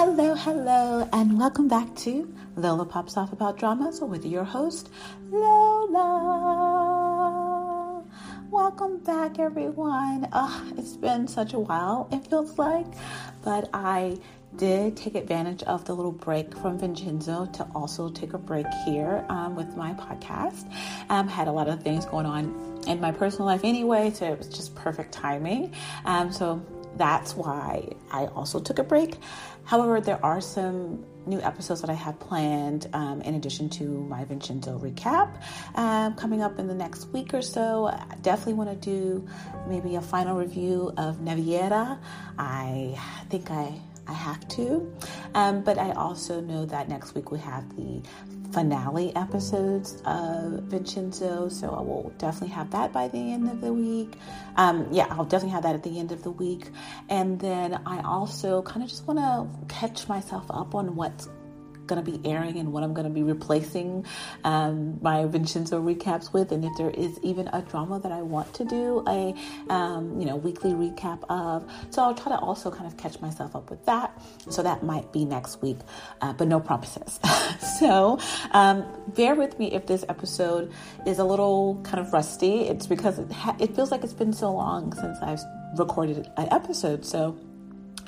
Hello, hello, and welcome back to Lola Pops Off About Dramas with your host, Lola. Welcome back, everyone. Oh, it's been such a while, it feels like, but I did take advantage of the little break from Vincenzo to also take a break here um, with my podcast. Um, had a lot of things going on in my personal life anyway, so it was just perfect timing. Um, so that's why I also took a break. However, there are some new episodes that I have planned um, in addition to my Vincenzo recap um, coming up in the next week or so. I definitely want to do maybe a final review of Navillera. I think I I have to. Um, but I also know that next week we have the finale episodes of Vincenzo, so I will definitely have that by the end of the week. Um, yeah, I'll definitely have that at the end of the week. And then I also kind of just want to catch myself up on what's going to be airing and what I'm going to be replacing um, my Vincenzo recaps with, and if there is even a drama that I want to do a um, you know weekly recap of. So I'll try to also kind of catch myself up with that. So that might be next week, uh, but no promises. so um, bear with me if this episode is a little kind of rusty. It's because it, ha- it feels like it's been so long since I've recorded an episode. So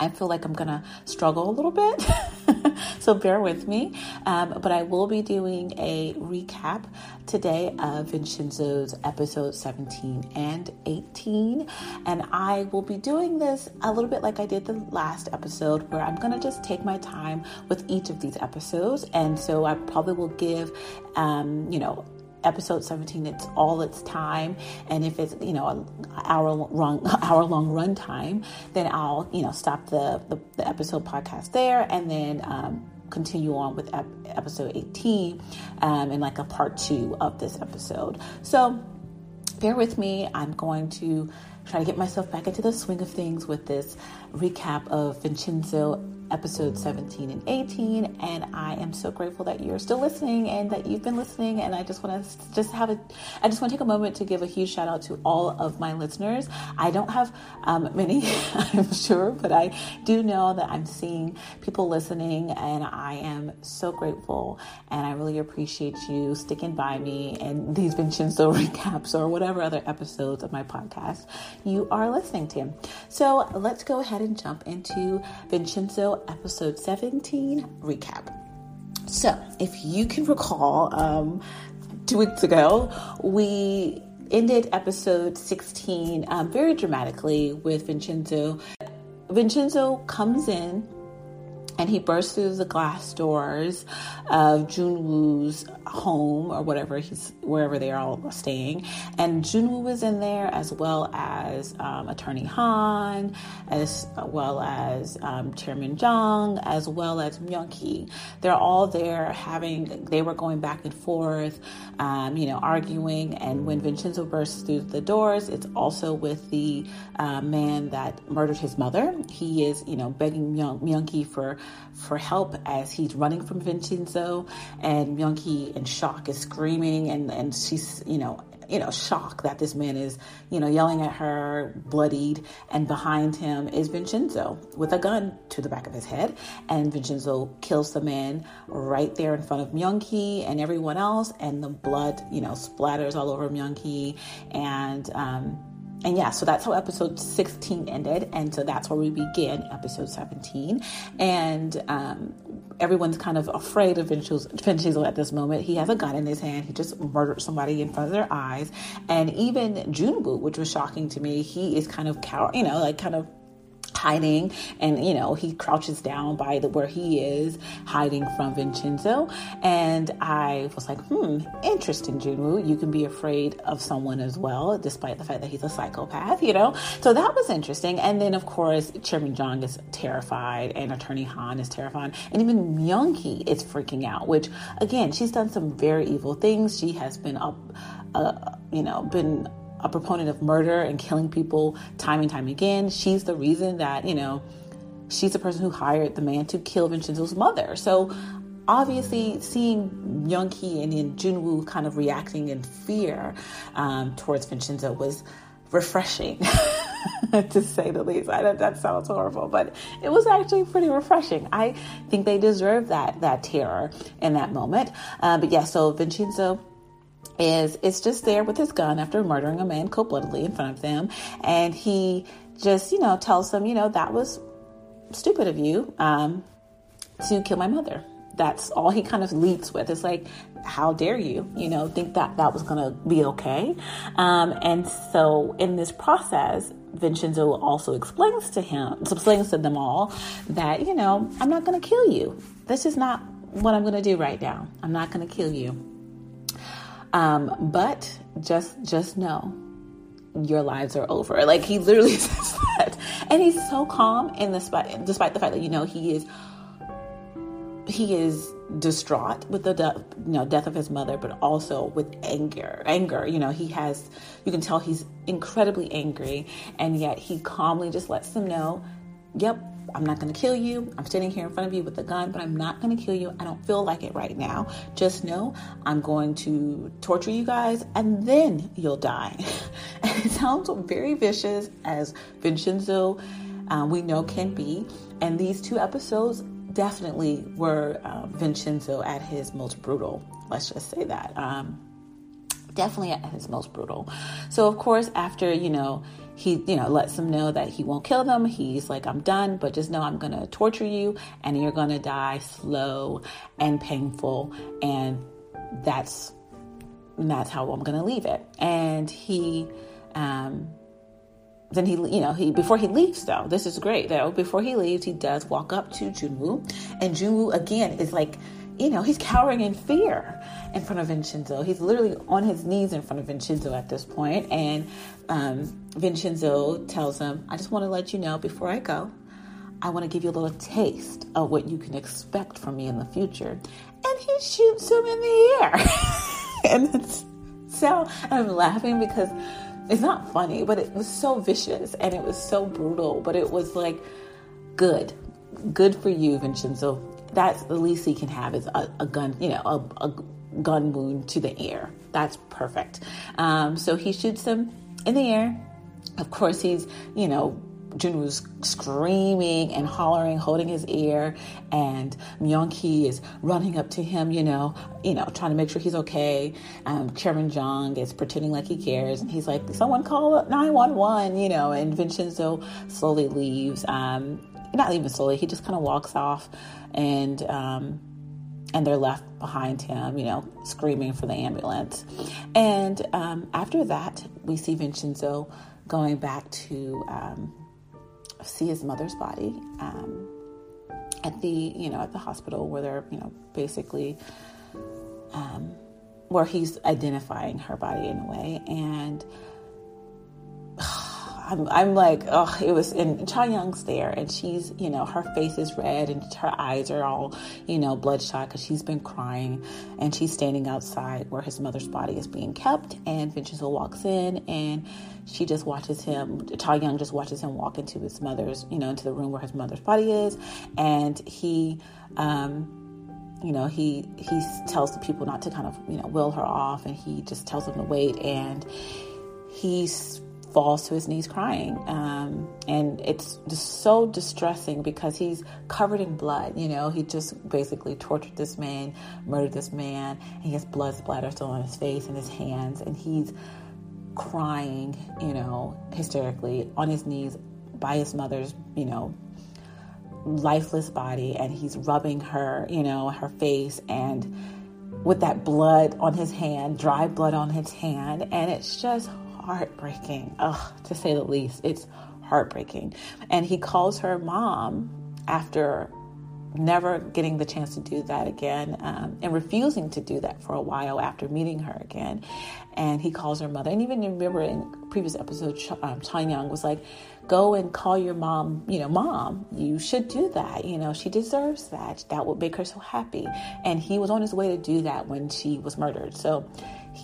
I feel like I'm gonna struggle a little bit, so bear with me. Um, but I will be doing a recap today of Vincenzo's episode 17 and 18, and I will be doing this a little bit like I did the last episode, where I'm gonna just take my time with each of these episodes, and so I probably will give, um, you know, episode 17 it's all its time. And if it's you know an hour long hour long run time then i'll you know stop the the, the episode podcast there and then um, continue on with ep- episode 18 um, and like a part two of this episode. So bear with me. I'm going to try to get myself back into the swing of things with this recap of vincenzo episode 17 and 18 and i am so grateful that you're still listening and that you've been listening and i just want to just have a i just want to take a moment to give a huge shout out to all of my listeners. I don't have um, many i'm sure but i do know that i'm seeing people listening and i am so grateful and i really appreciate you sticking by me and these vincenzo recaps or whatever other episodes of my podcast you are listening to. So let's go ahead and jump into vincenzo episode 17 recap. So, if you can recall, um, two weeks ago, we ended episode 16 um, very dramatically with Vincenzo. Vincenzo comes in and he bursts through the glass doors of Junwoo's home or whatever he's wherever they are all staying. And Junwoo was in there as well as um, Attorney Han, as well as um, Chairman Jung, as well as Myung They're all there having. They were going back and forth, um, you know, arguing. And when Vincenzo bursts through the doors, it's also with the uh, man that murdered his mother. He is, you know, begging Myung, Myung for for help as he's running from Vincenzo, and Myung in shock is screaming and, and she's, you know, you know, shocked that this man is, you know, yelling at her, bloodied, and behind him is Vincenzo with a gun to the back of his head. And Vincenzo kills the man right there in front of Myung and everyone else, and the blood, you know, splatters all over Myung And um, and yeah, so that's how episode 16 ended. And so that's where we begin episode 17. And um, everyone's kind of afraid of Vincenzo at this moment. He has a gun in his hand. He just murdered somebody in front of their eyes. And even Junwoo, which was shocking to me, he is kind of cow, you know, like kind of hiding and you know he crouches down by the where he is hiding from Vincenzo. And I was like hmm interesting Junwoo. You can be afraid of someone as well despite the fact that he's a psychopath you know? So that was interesting. And then of course Chairman Jung is terrified and Attorney Han is terrified and even Myung is freaking out which again she's done some very evil things. She has been up uh, you know been a proponent of murder and killing people time and time again. She's the reason that, you know, she's the person who hired the man to kill Vincenzo's mother. So obviously seeing Myung-hee and then Junwoo kind of reacting in fear um, towards Vincenzo was refreshing. to say the least. I know that sounds horrible, but it was actually pretty refreshing. I think they deserve that that terror in that moment. Uh, but yeah, so Vincenzo is it's just there with his gun after murdering a man cold bloodedly in front of them, and he just you know tells them you know that was stupid of you um, to kill my mother. That's all he kind of leads with. It's like, how dare you, you know, think that that was going to be okay. Um, and so in this process, Vincenzo also explains to him, explains to them all that, you know, I'm not going to kill you. This is not what I'm going to do right now. I'm not going to kill you. Um, but just, just know your lives are over. Like he literally says that. And he's so calm in the spite, despite the fact that, you know, he is he is distraught with the you know, death of his mother, but also with anger. Anger, you know, he has. You can tell he's incredibly angry, and yet he calmly just lets them know, "Yep, I'm not going to kill you. I'm standing here in front of you with a gun, but I'm not going to kill you. I don't feel like it right now. Just know I'm going to torture you guys, and then you'll die." it sounds very vicious, as Vincenzo. Um, we know can be. And these two episodes definitely were uh, Vincenzo at his most brutal. Let's just say that. Um, definitely at his most brutal. So of course, after you know he you know lets them know that he won't kill them, he's like, I'm done, but just know I'm gonna torture you, and you're gonna die slow and painful, and that's that's how I'm gonna leave it. And he. Um, then he, you know, he before he leaves though, this is great though. Before he leaves, he does walk up to Junwoo, and Junwoo again is like, you know, he's cowering in fear in front of Vincenzo. He's literally on his knees in front of Vincenzo at this point, and um, Vincenzo tells him, "I just want to let you know before I go, I want to give you a little taste of what you can expect from me in the future," and he shoots him in the air, and it's so I'm laughing because it's not funny, but it was so vicious and it was so brutal, but it was like good. Good for you, Vincenzo. That's the least he can have is a, a gun, you know, a, a, gun wound to the ear. That's perfect. Um, so he shoots him in the air. Of course, he's, you know, Jun was screaming and hollering, holding his ear, and Myung Ki is running up to him, you know, you know, trying to make sure he's okay. Um, Chairman Jung is pretending like he cares, and he's like, "Someone call 911," you know. And Vincenzo slowly leaves. Um, not even slowly, he just kind of walks off, and um, and they're left behind him, you know, screaming for the ambulance. And um, after that, we see Vincenzo going back to um, see his mother's body um, at the you know at the hospital where they're you know basically um, where he's identifying her body in a way and I'm, I'm like, oh, it was, and Cha Young's there, and she's, you know, her face is red, and her eyes are all, you know, bloodshot because she's been crying, and she's standing outside where his mother's body is being kept, and Vincenzo walks in, and she just watches him, Cha Young just watches him walk into his mother's, you know, into the room where his mother's body is, and he, um, you know, he he tells the people not to kind of, you know, will her off, and he just tells them to wait, and he's falls to his knees crying. Um, and it's just so distressing because he's covered in blood. You know, he just basically tortured this man, murdered this man, and he has blood splatter still on his face and his hands. And he's crying, you know, hysterically on his knees by his mother's, you know, lifeless body. And he's rubbing her, you know, her face and with that blood on his hand, dry blood on his hand. And it's just heartbreaking, ugh, to say the least. It's heartbreaking. And he calls her mom after never getting the chance to do that again um, and refusing to do that for a while after meeting her again. And he calls her mother. And even remember in previous episode, um, Cha Young was like, go and call your mom, you know, mom, you should do that. You know, she deserves that. That would make her so happy. And he was on his way to do that when she was murdered. So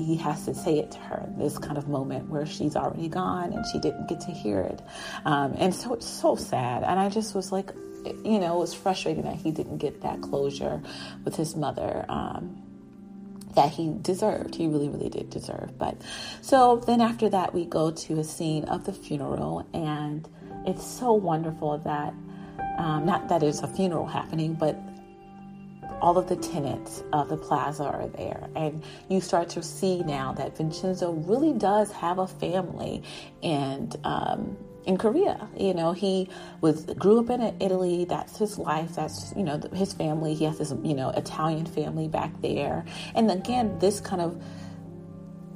he has to say it to her this kind of moment where she's already gone and she didn't get to hear it. Um, and so it's so sad. And I just was like, you know, it was frustrating that he didn't get that closure with his mother. Um, that he deserved. He really, really did deserve. But so then after that, we go to a scene of the funeral, and it's so wonderful that um, not that it's a funeral happening, but all of the tenants of the plaza are there. And you start to see now that Vincenzo really does have a family and um, in Korea. You know, he was grew up in Italy. That's his life. That's you know his family. He has this you know Italian family back there. And again, this kind of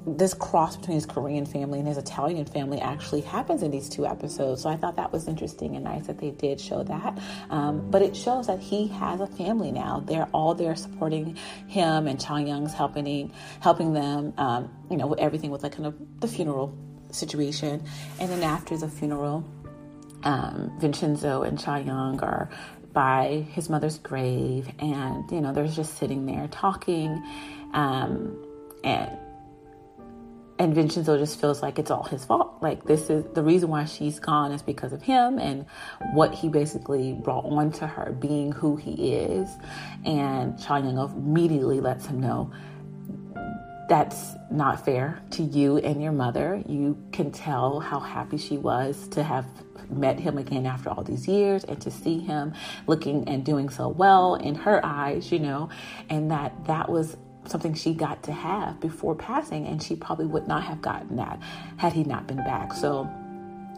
this cross between his Korean family and his Italian family actually happens in these two episodes. So I thought that was interesting and nice that they did show that. Um, but it shows that he has a family now. They're all there supporting him, and Cha Young's helping helping them. Um, you know, with everything with like kind of the funeral situation. And then after the funeral, um, Vincenzo and Cha Young are by his mother's grave, and you know they're just sitting there talking, um, and and Vincenzo just feels like it's all his fault. Like this is the reason why she's gone is because of him and what he basically brought on to her, being who he is. And Cha Young immediately lets him know that's not fair to you and your mother. You can tell how happy she was to have met him again after all these years and to see him looking and doing so well in her eyes, you know, and that that was something she got to have before passing and she probably would not have gotten that had he not been back. So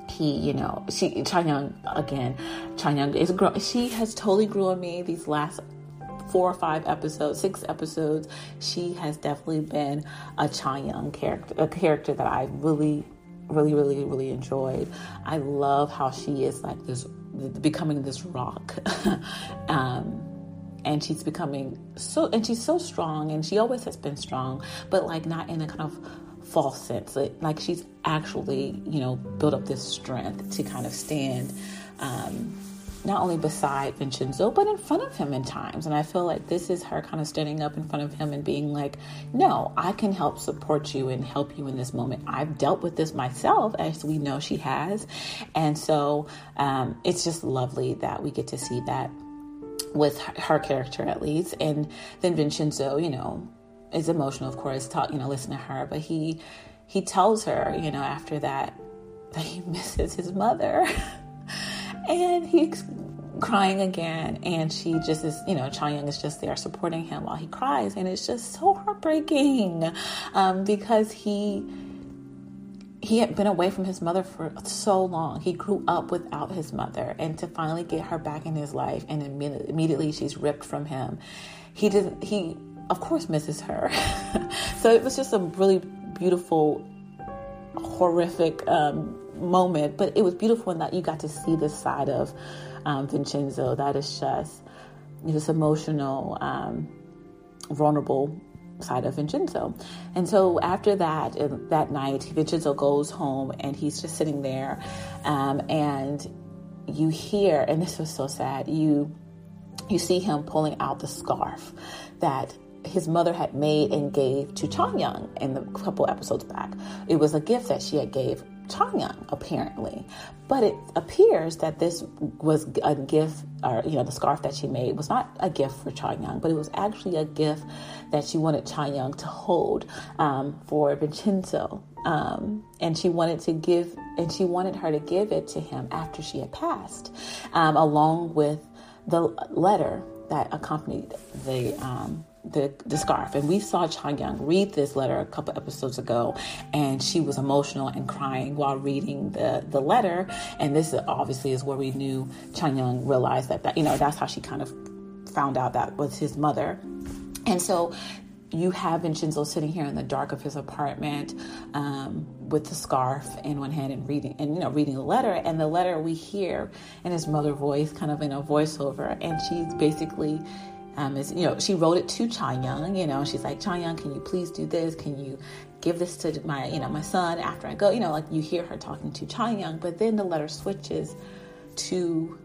he, you know, she Cha Young again, Cha Young is she has totally grew on me these last four or five episodes, six episodes, she has definitely been a Cha Young character, a character that I really, really, really, really enjoyed. I love how she is like this, becoming this rock. um, and she's becoming so, and she's so strong, and she always has been strong, but like not in a kind of false sense. Like she's actually, you know, built up this strength to kind of stand. Um, not only beside Vincenzo, but in front of him in times. And I feel like this is her kind of standing up in front of him and being like, no, I can help support you and help you in this moment. I've dealt with this myself, as we know she has. And so um, it's just lovely that we get to see that with her character at least. And then Vincenzo, you know, is emotional, of course, talk, you know, listen to her, but he, he tells her, you know, after that, that he misses his mother. and he's crying again and she just is you know cha young is just there supporting him while he cries and it's just so heartbreaking um, because he he had been away from his mother for so long. He grew up without his mother, and to finally get her back in his life, and immediately she's ripped from him. He didn't. He of course misses her. so it was just a really beautiful, horrific um, moment, but it was beautiful in that you got to see this side of um, Vincenzo that is just this emotional, um, vulnerable side of Vincenzo. And so after that, that night, Vincenzo goes home and he's just sitting there, um, and you hear, and this was so sad. You you see him pulling out the scarf that his mother had made and gave to Cha Young in the couple episodes back. It was a gift that she had gave Young, apparently. But it appears that this was a gift, or, you know, the scarf that she made was not a gift for Young, but it was actually a gift that she wanted Young to hold um, for Vincenzo. Um, and she wanted to give, and she wanted her to give it to him after she had passed, um, along with the letter that accompanied the um, the, the scarf. And we saw Cha Young read this letter a couple episodes ago, and she was emotional and crying while reading the, the letter. And this obviously is where we knew Cha Young realized that, that, you know, that's how she kind of found out that was his mother. And so you have Vincenzo sitting here in the dark of his apartment um, with the scarf in one hand and reading and you know reading the letter and the letter we hear in his mother voice kind of in a voiceover and she's basically um, is you know she wrote it to Cha Young. You know, she's like Cha Young, can you please do this? Can you give this to my you know my son after I go? You know, like you hear her talking to Cha Young, but then the letter switches to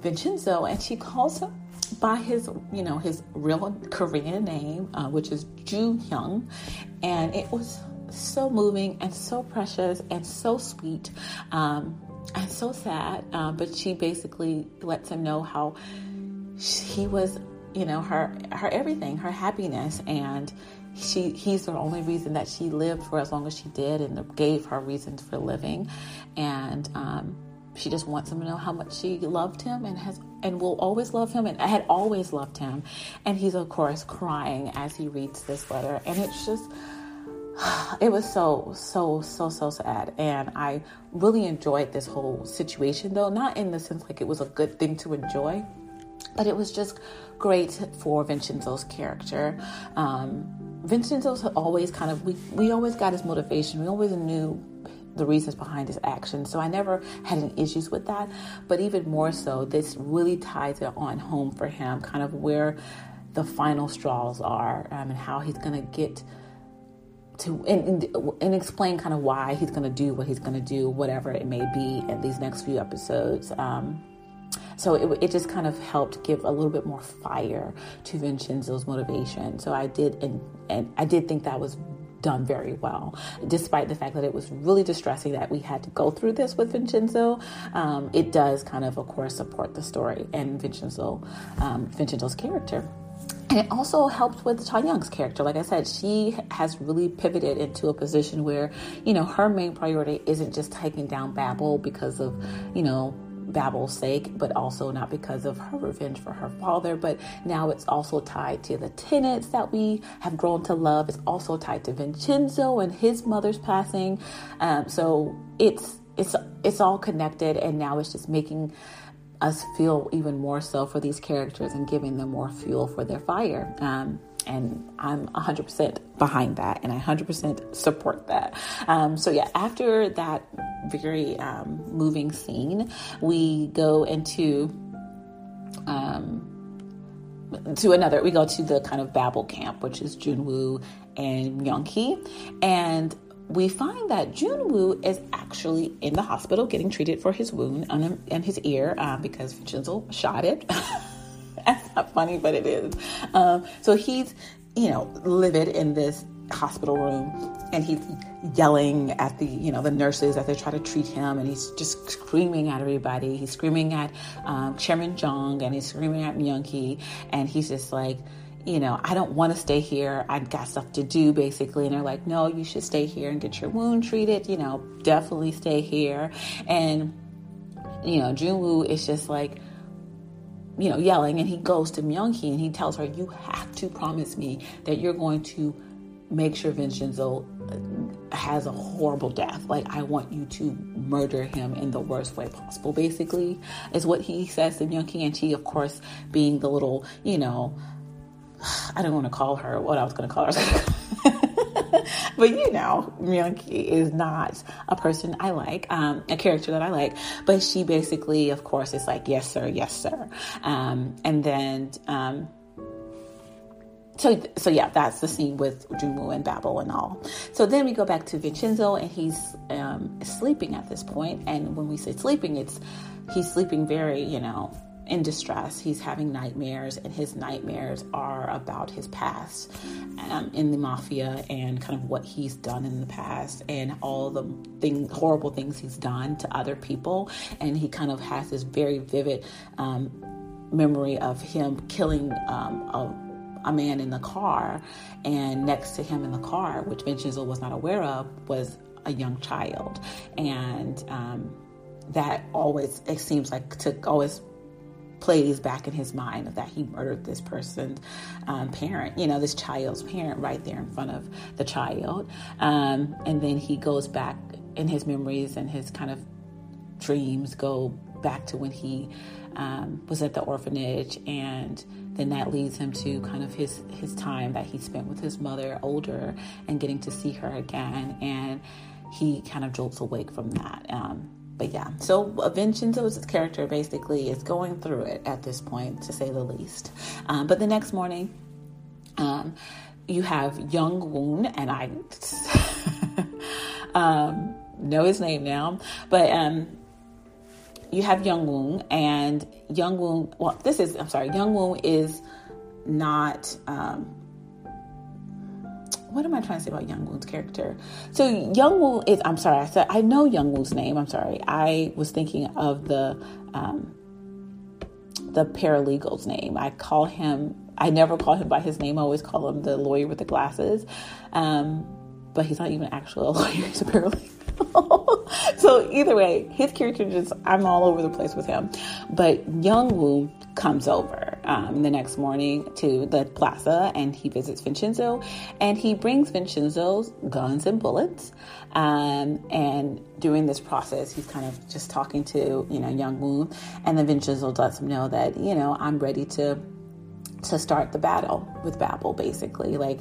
Vincenzo, and she calls him by his you know his real Korean name, uh, which is Ju Hyung, and it was so moving and so precious and so sweet. Um, and so sad, uh, but she basically lets him know how he was you know her her everything her happiness. And she he's the only reason that she lived for as long as she did and gave her reasons for living. And um, she just wants him to know how much she loved him and has and will always love him and had always loved him. And he's of course crying as he reads this letter. And it's just it was so so so so sad. And i really enjoyed this whole situation though. Not in the sense like it was a good thing to enjoy but it was just great for vincenzo's character um, vincenzo's always kind of we, we always got his motivation we always knew the reasons behind his actions. So I never had any issues with that. But even more so, this really ties it on home for him, kind of where the final straws are um, and how he's going to get to and, and, and, explain kind of why he's going to do what he's going to do, whatever it may be, in these next few episodes. Um, so it, it just kind of helped give a little bit more fire to Vincenzo's motivation. So I did, and, and I did think that was done very well, despite the fact that it was really distressing that we had to go through this with Vincenzo. Um, it does kind of, of course, support the story and Vincenzo, um, Vincenzo's character. And it also helps with Cha Young's character. Like I said, she has really pivoted into a position where, you know, her main priority isn't just taking down Babel because of, you know, Babel's sake, but also not because of her revenge for her father. But now it's also tied to the tenants that we have grown to love. It's also tied to Vincenzo and his mother's passing. Um, so it's it's it's all connected, and now it's just making us feel even more so for these characters and giving them more fuel for their fire. Um, and I'm 100% behind that, and I 100% support that. Um, so yeah, after that very um, moving scene, we go into um, to another. We go to the kind of Babel camp, which is Junwoo and Myung-hee, and we find that Junwoo is actually in the hospital getting treated for his wound on his ear uh, because Vincenzo shot it. That's not funny, but it is. Um, so he's, you know, livid in this hospital room and he's yelling at the you know the nurses as they try to treat him and he's just screaming at everybody. He's screaming at um, chairman jung and he's screaming at myung-hee and he's just like you know i don't want to stay here. I've got stuff to do basically. And they're like no you should stay here and get your wound treated. You know definitely stay here. And you know junwoo is just like you know, yelling, and he goes to Myung-hee and he tells her, "You have to promise me that you're going to make sure Vincenzo uh, has a horrible death. Like I want you to murder him in the worst way possible." Basically, is what he says to Myung-hee, and she, of course, being the little, you know, I don't want to call her what I was going to call her. but you know, Myung-hee is not a person I like, um, a character that I like. But she basically, of course, is like, yes, sir, yes, sir. Um, and then, um, so, so yeah, that's the scene with Junwoo and Babel and all. So then we go back to Vincenzo, and he's um, sleeping at this point. And when we say sleeping, it's he's sleeping very, you know, in distress. He's having nightmares, and his nightmares are about his past um, in the mafia and kind of what he's done in the past and all the thing, horrible things he's done to other people. And he kind of has this very vivid um, memory of him killing um, a a man in the car, and next to him in the car, which Vincenzo was not aware of, was a young child, and um, that always it seems like to always plays back in his mind that he murdered this person's um, parent, you know, this child's parent right there in front of the child. Um, and then he goes back in his memories and his kind of dreams go back to when he um, was at the orphanage and then that leads him to kind of his his time that he spent with his mother older and getting to see her again and he kind of jolts awake from that um, but yeah, so Vincenzo's character basically is going through it at this point, to say the least. Um, but the next morning, um, you have Young Woon, and I um, know his name now, but um, you have Young Woon, and Young Woon. Well, this is I'm sorry, Young Woon is not um, what am I trying to say about Young Woon's character? So Young Woon is I'm sorry, I said I know Young Woon's name. I'm sorry. I was thinking of the um, the paralegal's name. I call him I never call him by his name. I always call him the lawyer with the glasses. Um, but he's not even actually a lawyer. He's so either way, his character just I'm all over the place with him. But Young Woo comes over um, the next morning to the plaza and he visits Vincenzo and he brings Vincenzo's guns and bullets. Um, and during this process, he's kind of just talking to you know Young Woo, and then Vincenzo lets him know that you know I'm ready to to start the battle with Babel, basically. Like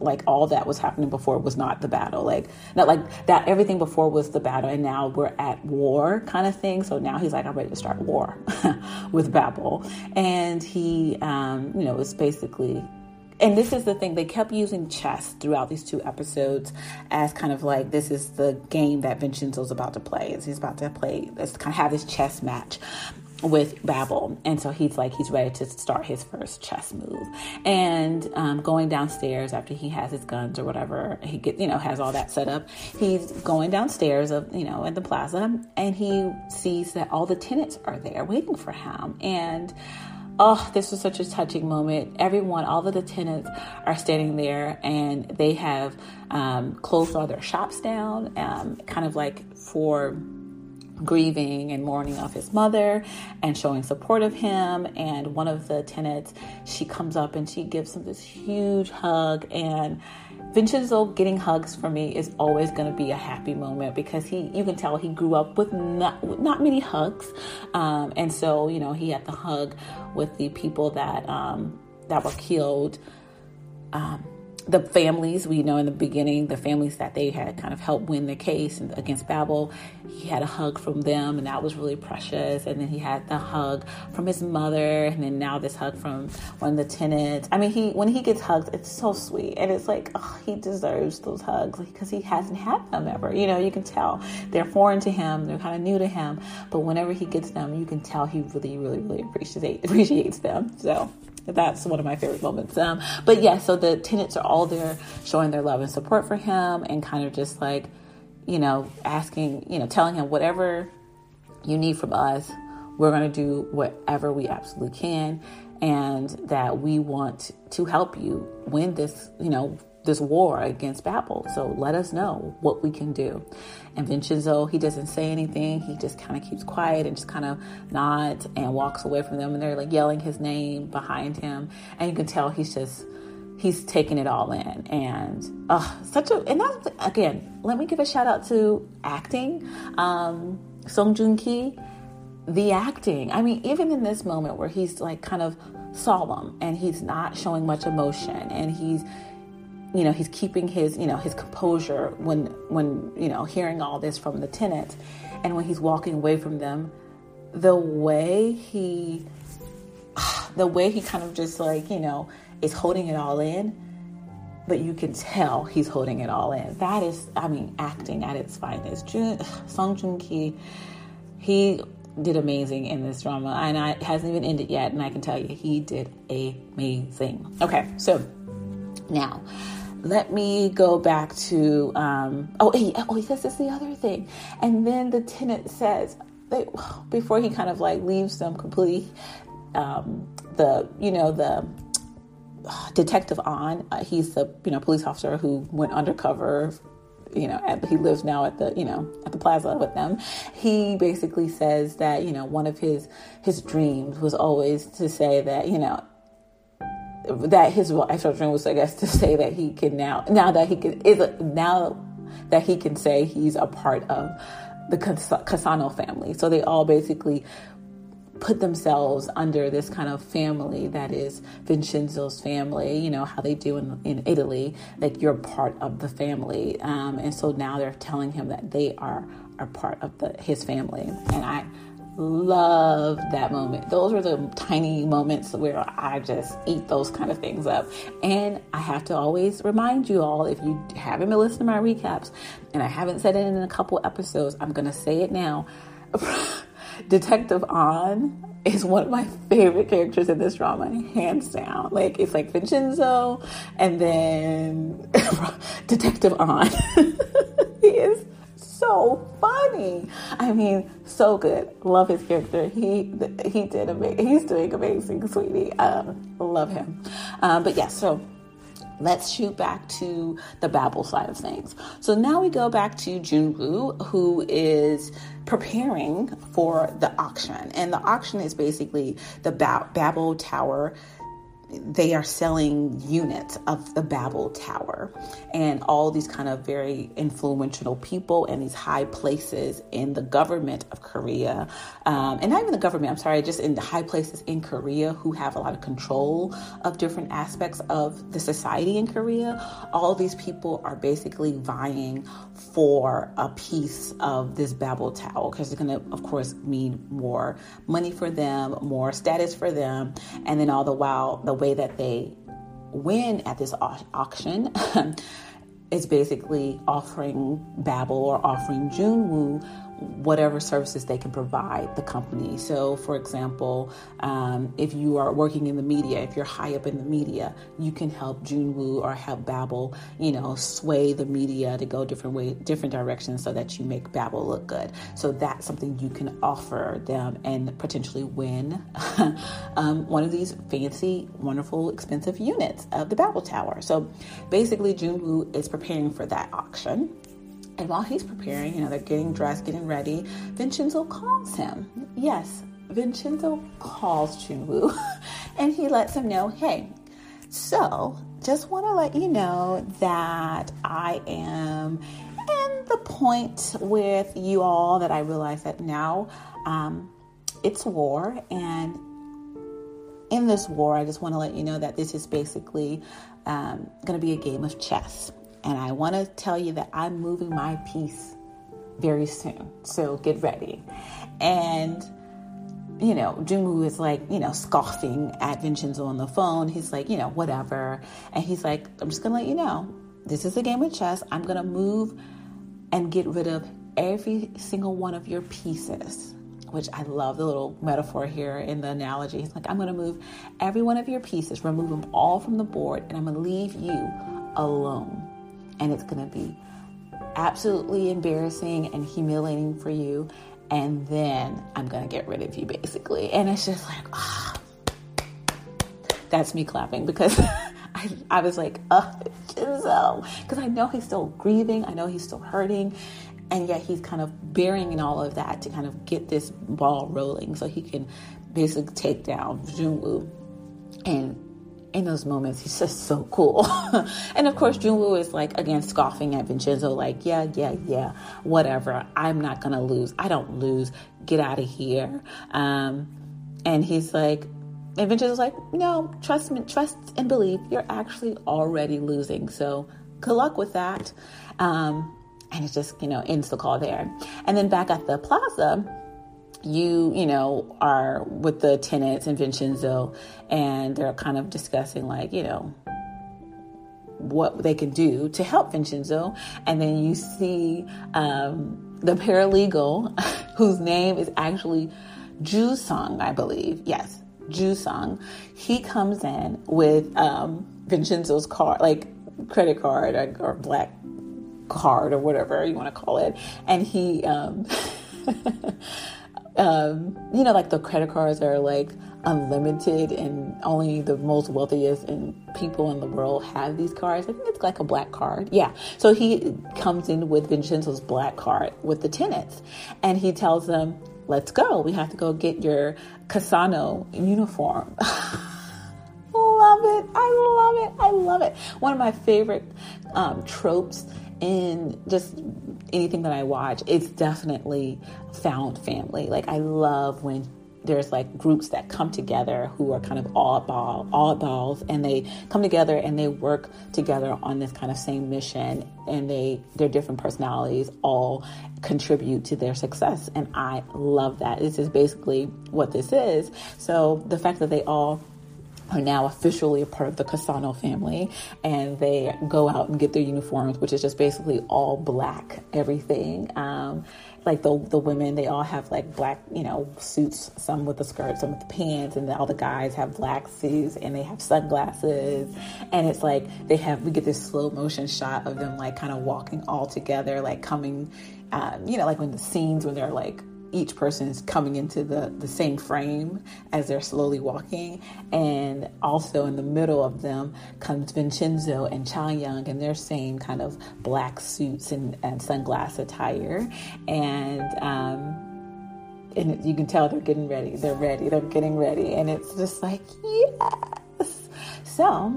like all that was happening before was not the battle. Like not like that everything before was the battle and now we're at war kind of thing. So now he's like, I'm ready to start war with Babel. And he um, you know, is basically and this is the thing they kept using chess throughout these two episodes as kind of like this is the game that Vincenzo's about to play. Is he's about to play, let's kind of have this chess match with Babel. And so he's like, he's ready to start his first chess move. And um, going downstairs after he has his guns or whatever, he get, you know, has all that set up. He's going downstairs of, you know, at the plaza and he sees that all the tenants are there waiting for him. And Oh, this was such a touching moment. Everyone, all of the tenants are standing there and they have um, closed all their shops down, um, kind of like for grieving and mourning of his mother and showing support of him. And one of the tenants, she comes up and she gives him this huge hug. And Vincenzo getting hugs for me is always going to be a happy moment because he, you can tell he grew up with not, not many hugs. Um, and so, you know, he had the hug with the people that, um, that were killed. Um, the families we know in the beginning the families that they had kind of helped win the case against babel he had a hug from them and that was really precious. And then he had the hug from his mother and then now this hug from one of the tenants. I mean he when he gets hugs it's so sweet. And it's like oh, he deserves those hugs because he hasn't had them ever. You know you can tell they're foreign to him they're kind of new to him but whenever he gets them you can tell he really really really appreciates appreciates them. So that's one of my favorite moments. Um, but yeah, so the tenants are all there showing their love and support for him and kind of just like, you know, asking, you know, telling him whatever you need from us, we're going to do whatever we absolutely can. And that we want to help you win this, you know, this war against Babel. So let us know what we can do. And Vincenzo, he doesn't say anything. He just kind of keeps quiet and just kind of nods and walks away from them. And they're like yelling his name behind him. And you can tell he's just, he's taking it all in. And uh, such a, and that's, again, let me give a shout out to acting. Um, Song Joong Ki, the acting. I mean, even in this moment where he's like kind of solemn and he's not showing much emotion and he's, you know he's keeping his you know his composure when when you know hearing all this from the tenants. And when he's walking away from them the way he the way he kind of just like you know is holding it all in but you can tell he's holding it all in. That is i mean acting at its finest. Jun, song joong ki he did amazing in this drama and I, it hasn't even ended yet and i can tell you he did amazing. Okay so now let me go back to um, oh he, oh this is the other thing. And then the tenant says they, before he kind of like leaves them completely um, the you know the uh, detective on uh, he's the you know police officer who went undercover you know at, he lives now at the you know at the plaza with them. He basically says that you know one of his his dreams was always to say that you know that his dream was, I guess, to say that he can now, now that he can, is now that he can say he's a part of the Cassano family. So they all basically put themselves under this kind of family that is Vincenzo's family, you know, how they do in, in Italy, like you're part of the family. Um, and so now they're telling him that they are, are part of the, his family. And I, love that moment. Those are the tiny moments where I just eat those kind of things up. And I have to always remind you all if you haven't been listening to my recaps, and I haven't said it in a couple episodes, I'm going to say it now. Detective On is one of my favorite characters in this drama, hands down. Like it's like Vincenzo and then Detective On. he is so funny. I mean, so good. Love his character. He he did amazing. He's doing amazing, sweetie. Um, love him. Um, but yeah, so let's shoot back to the Babel side of things. So now we go back to Junwoo, who is preparing for the auction. And the auction is basically the Babel Tower they are selling units of the Babel Tower and all these kind of very influential people and these high places in the government of Korea. Um, and not even the government, I'm sorry, just in the high places in Korea who have a lot of control of different aspects of the society in Korea. All these people are basically vying for a piece of this Babel Tower because it's going to, of course, mean more money for them, more status for them, and then all the while, the way that they win at this auction is basically offering Babel or offering Junwoo whatever services they can provide the company. So, for example, um, if you are working in the media, if you're high up in the media, you can help Junwoo or help Babel, you know, sway the media to go different way, different directions, so that you make Babel look good. So that's something you can offer them and potentially win um, one of these fancy, wonderful, expensive units of the Babel Tower. So basically, Junwoo is preparing for that auction. And while he's preparing, you know, they're getting dressed, getting ready, Vincenzo calls him. Yes, Vincenzo calls Junwoo and he lets him know, hey, so just want to let you know that I am in the point with you all that I realize that now um, it's war and in this war, I just want to let you know that this is basically um, going to be a game of chess. And I want to tell you that I'm moving my piece very soon. So get ready. And, you know, Junwoo is like, you know, scoffing at Vincenzo on the phone. He's like, you know, whatever. And he's like, I'm just to let you know, this is a game of chess. I'm to move and get rid of every single one of your pieces which I love the little metaphor here in the analogy. He's like, I'm to move every one of your pieces, remove them all from the board, and I'm to leave you alone and it's going to be absolutely embarrassing and humiliating for you. And then I'm going to get rid of you, basically. And it's just like, oh. that's me clapping because I, I was like, oh, Giselle. Because I know he's still grieving, I know he's still hurting. And yet he's kind of bearing in all of that to kind of get this ball rolling so he can basically take down Junwoo and in those moments, he's just so cool. and of course, Junwoo is like, again, scoffing at Vincenzo, like, yeah, yeah, yeah, whatever. I'm not going to lose. I don't lose. Get out of here. Um, and he's like, and Vincenzo's like, no, trust me, trust and believe. You're actually already losing. So good luck with that. Um, and it just, you know, ends the call there. And then back at the plaza, you, you know, are with the tenants and Vincenzo, and they're kind of discussing, like, you know, what they can do to help Vincenzo. And then you see um, the paralegal, whose name is actually Ju Sung, I believe. Yes, Ju Sung. He comes in with um, Vincenzo's card, like credit card or, or, black card or whatever you want to call it. And he. Um, um, you know, like the credit cards are like unlimited and only the most wealthiest and people in the world have these cards. I think it's like a black card. Yeah. So he comes in with Vincenzo's black card with the tenants and he tells them, let's go. We have to go get your Cassano uniform. love it. I love it. I love it. One of my favorite um, tropes in just anything that I watch, it's definitely found family. Like I love when there's like groups that come together who are kind of oddball, oddballs, and they come together and they work together on this kind of same mission, and they their different personalities all contribute to their success, and I love that. This is basically what this is. So the fact that they all are now officially a part of the Cassano family and they go out and get their uniforms, which is just basically all black everything. Um, like the the women, they all have like black, you know, suits, some with the skirts, some with the pants, and all the guys have black suits and they have sunglasses. And it's like they have we get this slow motion shot of them like kind of walking all together, like coming um, you know, like when the scenes when they're like each person is coming into the, the same frame as they're slowly walking. And also in the middle of them comes Vincenzo and Cha Young in their same kind of black suits and, and sunglass attire. And, um, and you can tell they're getting ready. They're ready. They're getting ready. And it's just like, yes. So,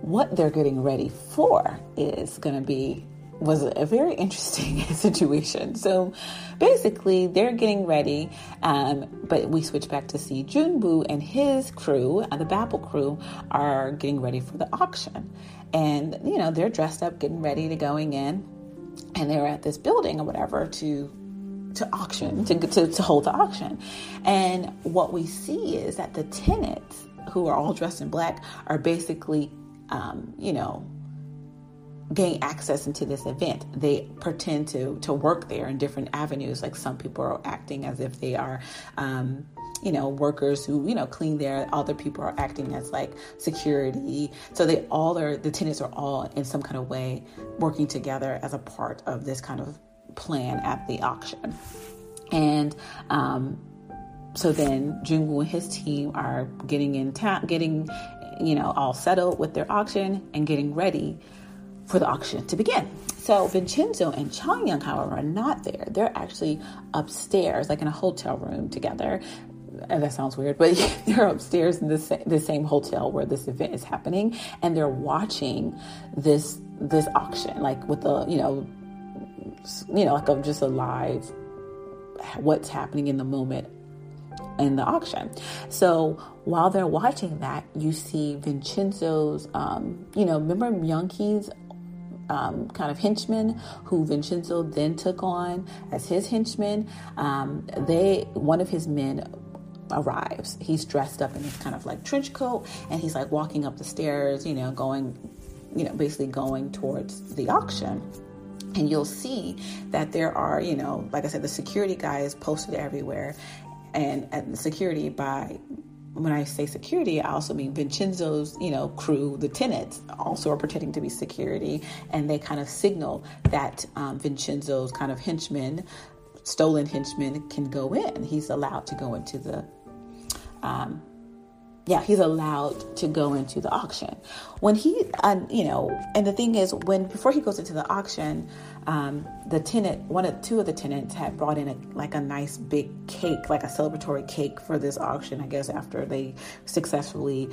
what they're getting ready for is going to be was a very interesting situation. So basically, they're getting ready, um, but we switch back to see Junwoo and his crew, uh, the Babel crew, are getting ready for the auction. And, you know, they're dressed up, getting ready to going in, and they're at this building or whatever to to auction, to, to, to hold the auction. And what we see is that the tenants, who are all dressed in black, are basically, um, you know, gain access into this event. They pretend to to work there in different avenues. Like some people are acting as if they are, um, you know, workers who you know clean there. Other people are acting as like security. So they all are the tenants are all in some kind of way working together as a part of this kind of plan at the auction. And um, so then Junwoo and his team are getting in town, getting you know all settled with their auction and getting ready for the auction to begin. So Vincenzo and Cha Young, however, are not there. They're actually upstairs, like in a hotel room together. And that sounds weird, but they're upstairs in the, the same hotel where this event is happening, and they're watching this this auction, like with the you know, you know, like a, just a live what's happening in the moment in the auction. So while they're watching that, you see Vincenzo's, um, you know, remember Myung-hee's um, kind of henchmen who Vincenzo then took on as his henchmen. Um, they one of his men arrives. He's dressed up in this kind of like trench coat, and he's like walking up the stairs, you know, going, you know, basically going towards the auction. And you'll see that there are, you know, like I said, the security guys posted everywhere, and, and the security by when I say security, I also mean Vincenzo's, you know, crew, the tenants also are pretending to be security, and they kind of signal that um, Vincenzo's kind of henchmen, stolen henchmen, can go in. He's allowed to go into the um, yeah, he's allowed to go into the auction. When he, uh, you know, and the thing is, when before he goes into the auction, um, the tenant, one of two of the tenants had brought in a like a nice big cake, like a celebratory cake for this auction. I guess after they successfully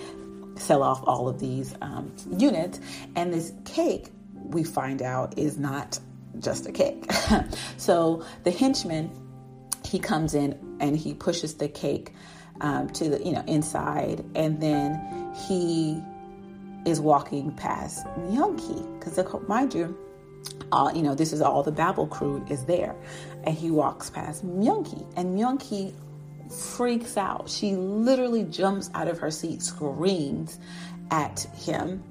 sell off all of these um, units, and this cake we find out is not just a cake. so the henchman, he comes in and he pushes the cake um, to the you know inside, and then he is walking past Myung-hee because mind you, uh, you know this is all the Babel crew is there, and he walks past Myung-hee, and Myung-hee freaks out. She literally jumps out of her seat, screams at him.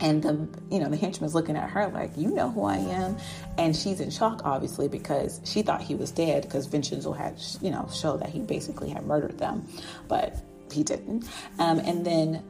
And the you know the henchman's looking at her like you know who i am. And she's in shock obviously because she thought he was dead because vincenzo had you know showed that he basically had murdered them. But he didn't. Um, and then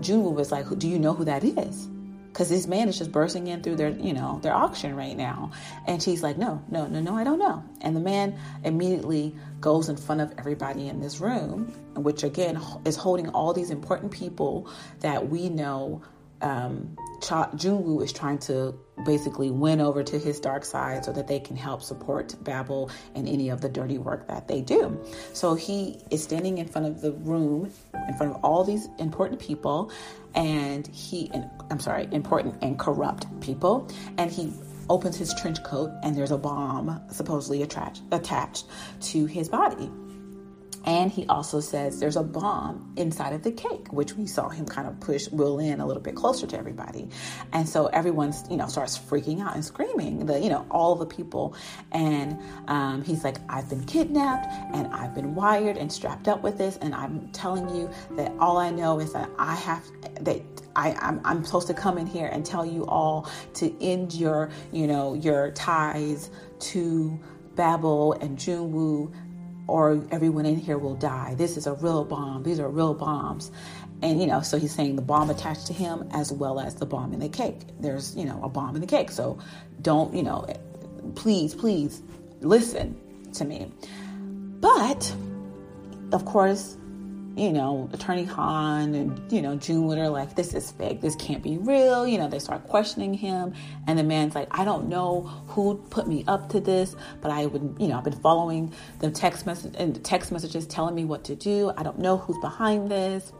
Junwoo was like do you know who that is because this man is just bursting in through their you know their auction right now. And she's like no no no no i don't know. And the man immediately goes in front of everybody in this room which again is holding all these important people that we know um, Junwoo is trying to basically win over to his dark side so that they can help support Babel and any of the dirty work that they do. So he is standing in front of the room, in front of all these important people, and he, I'm sorry, important and corrupt people, and he opens his trench coat and there's a bomb supposedly attached attached to his body. And he also says there's a bomb inside of the cake, which we saw him kind of push Will in a little bit closer to everybody. And so everyone's, you know, starts freaking out and screaming, the, you know, all the people. And um, he's like, I've been kidnapped and I've been wired and strapped up with this. And I'm telling you that all I know is that I have, that I, I'm, I'm supposed to come in here and tell you all to end your, you know, your ties to Babel and Junwoo or everyone in here will die. This is a real bomb. These are real bombs. And, you know, so he's saying the bomb attached to him as well as the bomb in the cake. There's, you know, a bomb in the cake. So don't, you know, please, please listen to me. But of course, you know, Attorney Han and, you know, June are like, this is fake. This can't be real. You know, they start questioning him. And the man's like, I don't know who put me up to this, but I would, you know, I've been following the text message and text messages telling me what to do. I don't know who's behind this.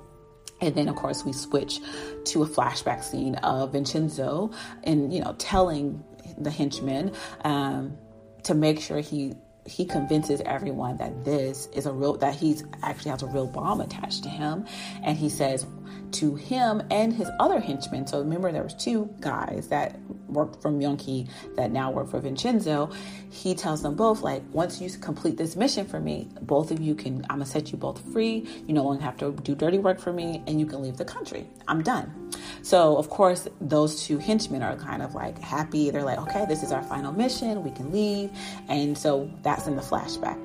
And then, of course, we switch to a flashback scene of Vincenzo and, you know, telling the henchman um, to make sure he he convinces everyone that this is a real that he's actually has a real bomb attached to him. And he says to him and his other henchmen. So remember there was two guys that worked for Myung-hee that now work for Vincenzo. He tells them both like once you complete this mission for me both of you can I'm gonna set you both free. You no longer have to do dirty work for me and you can leave the country. I'm done. So of course those two henchmen are kind of like happy. They're like okay this is our final mission. We can leave. And so that's in the flashback.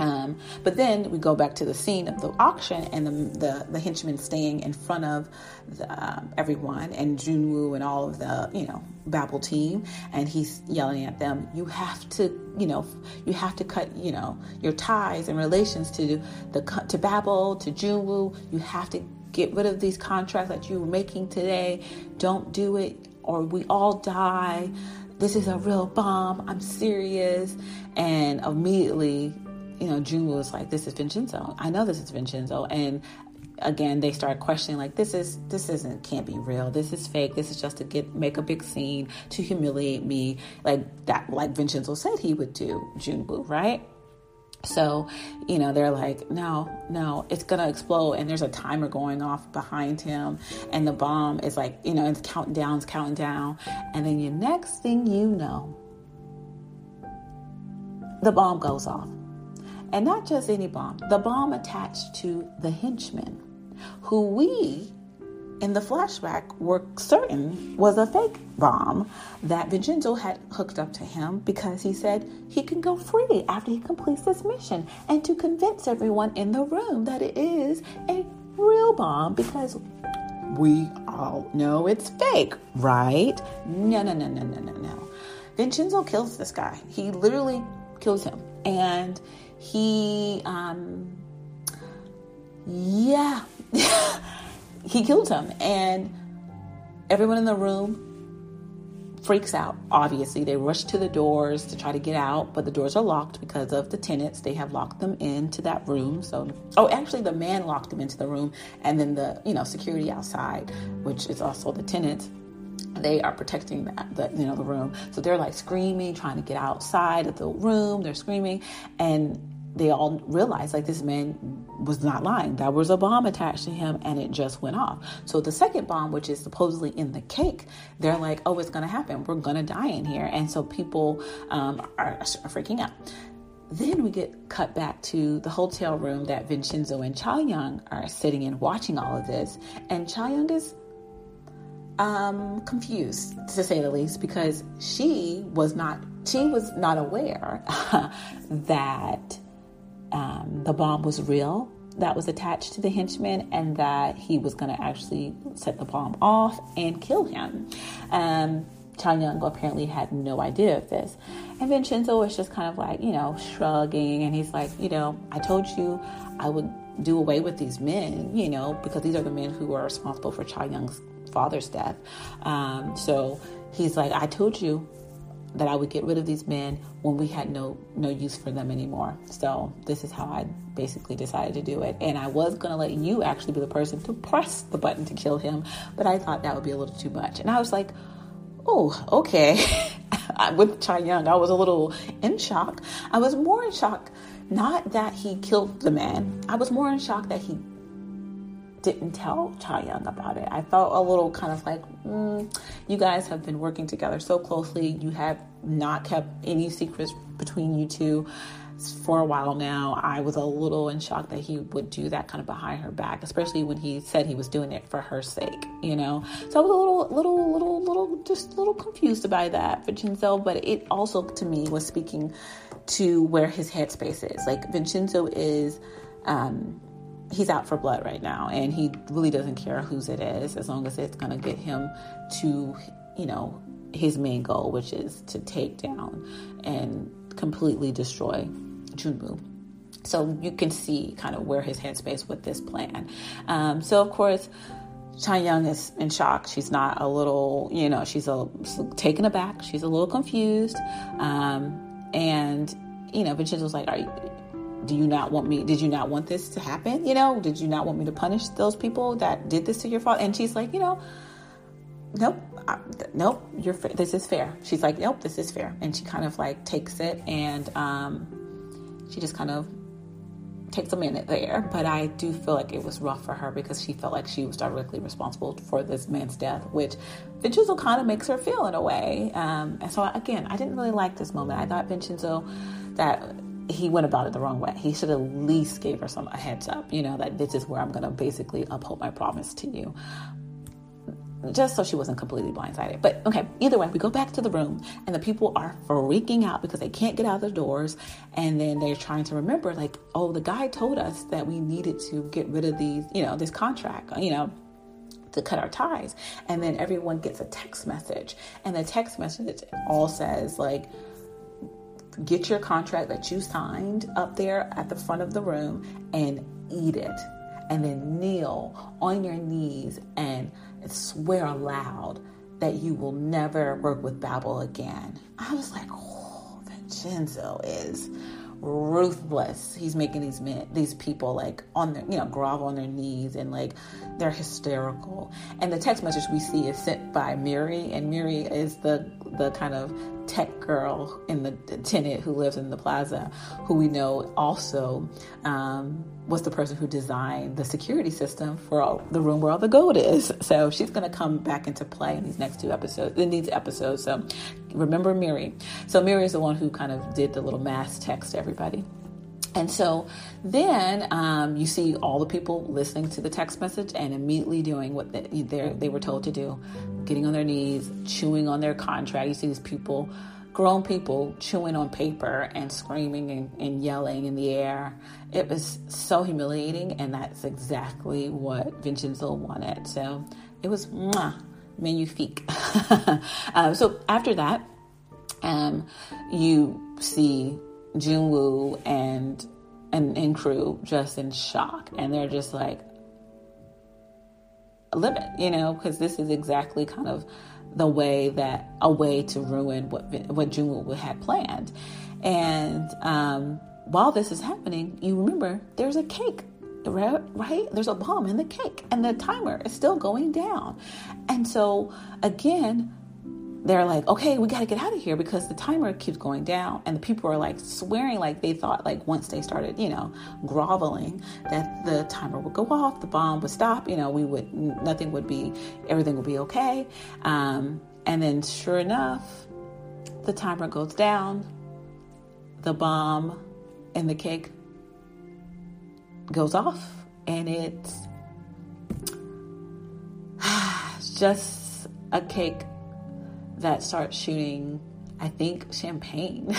Um, but then we go back to the scene of the auction and the the, the henchman staying in front of the, um, everyone and Junwoo and all of the you know Babel team, and he's yelling at them. You have to you know you have to cut you know your ties and relations to the to Babel to Junwoo. You have to get rid of these contracts that you're making today. Don't do it, or we all die this is a real bomb. I'm serious. And immediately, you know, June was like, this is Vincenzo. I know this is Vincenzo. And again, they start questioning like, this is, this isn't, can't be real. This is fake. This is just to get, make a big scene to humiliate me. Like that, like Vincenzo said he would do Junwoo, right? So, you know, they're like, no, no, it's gonna explode. And there's a timer going off behind him, and the bomb is like, you know, it's counting down, it's counting down. And then the next thing you know, the bomb goes off. And not just any bomb, the bomb attached to the henchman, who we in the flashback were certain was a fake bomb that Vincenzo had hooked up to him because he said he can go free after he completes this mission and to convince everyone in the room that it is a real bomb because we all know it's fake, right? No, no, no, no, no, no, no. Vincenzo kills this guy. He literally kills him. And he, um, yeah. he killed him. And everyone in the room freaks out. Obviously, they rush to the doors to try to get out, but the doors are locked because of the tenants. They have locked them into that room. So, oh, actually, the man locked them into the room, and then the you know security outside, which is also the tenants. They are protecting that, the you know the room. So they're like screaming, trying to get outside of the room. They're screaming, and they all realized like this man was not lying. That was a bomb attached to him and it just went off. So the second bomb, which is supposedly in the cake, they're like, oh, it's to happen. We're to die in here. And so people um, are, are freaking out. Then we get cut back to the hotel room that Vincenzo and Cha Young are sitting in watching all of this. And Cha Young is um, confused, to say the least, because she was not she was not aware that um, the bomb was real that was attached to the henchman and that he was going to actually set the bomb off and kill him. Um, Cha Young apparently had no idea of this. And Vincenzo was just kind of like, you know, shrugging. And he's like, you know, I told you I would do away with these men, you know, because these are the men who are responsible for Cha Young's father's death. Um, so he's like, I told you that I would get rid of these men when we had no no use for them anymore. So this is how I basically decided to do it. And I was gonna let you actually be the person to press the button to kill him, but I thought that would be a little too much. And I was like, oh, okay. With Cha Young, I was a little in shock. I was more in shock not that he killed the man. I was more in shock that he didn't tell Cha Young about it. I felt a little kind of like, mm, you guys have been working together so closely. You have not kept any secrets between you two for a while now. I was a little in shock that he would do that kind of behind her back, especially when he said he was doing it for her sake, you know? So I was a little, little, little, little, just a little confused by that, for Vincenzo, but it also to me was speaking to where his headspace is. Like Vincenzo is, um, he's out for blood right now and he really doesn't care whose it is as long as it's going to get him to you know his main goal, which is to take down and completely destroy Junwoo. So you can see kind of where his headspace with this plan. Um, so of course, Cha Young is in shock. She's not a little, you know, she's a taken aback. She's a little confused, um, and you know, Vincenzo's like, "Are you, do you not want me? Did you not want this to happen? You know, did you not want me to punish those people that did this to your father?" And she's like, "You know, nope, I, nope, you're this is fair." She's like, "Nope, this is fair," and she kind of like takes it and um, she just kind of takes a minute there, but I do feel like it was rough for her because she felt like she was directly responsible for this man's death, which Vincenzo kind of makes her feel in a way. Um, and so, again, I didn't really like this moment. I thought Vincenzo that he went about it the wrong way. He should at least gave her some a heads up, you know, that this is where I'm going to basically uphold my promise to you just so she wasn't completely blindsided. But okay, either way, we go back to the room and the people are freaking out because they can't get out of the doors. And then they're trying to remember, like, oh, the guy told us that we needed to get rid of these, you know, this contract, uh, you know, to cut our ties. And then everyone gets a text message. And the text message all says, like, get your contract that you signed up there at the front of the room and eat it. And then kneel on your knees and swear aloud that you will never work with Babel again. I was like, oh, Vincenzo is ruthless. He's making these men, these people like on their, you know, grovel on their knees and like they're hysterical. And the text message we see is sent by Miri, and Miri is the the kind of tech girl in the tenant who lives in the plaza, who we know also um, was the person who designed the security system for all, the room where all the gold is. So she's going to come back into play in these next two episodes. In these episodes, so remember Miri. So Miri is the one who kind of did the little mass text to everybody. And so then um, you see all the people listening to the text message and immediately doing what they, they were told to do getting on their knees, chewing on their contract. You see these people, grown people, chewing on paper and screaming and, and yelling in the air. It was so humiliating, and that's exactly what Vincenzo wanted. So it was mwah, magnifique. uh, so after that, um, you see Junwoo and and, and crew just in shock, and they're just like, live it, you know, because this is exactly kind of the way that a way to ruin what what Junwoo had planned. And um, while this is happening, you remember there's a cake, right? Right? There's a bomb in the cake, and the timer is still going down. And so again, they're like, okay, we got to get out of here because the timer keeps going down. And the people are like swearing like they thought, like once they started, you know, groveling, that the timer would go off, the bomb would stop, you know, we would, nothing would be, everything would be okay. Um, and then sure enough, the timer goes down, the bomb and the cake goes off, and it's just a cake that starts shooting, I think, champagne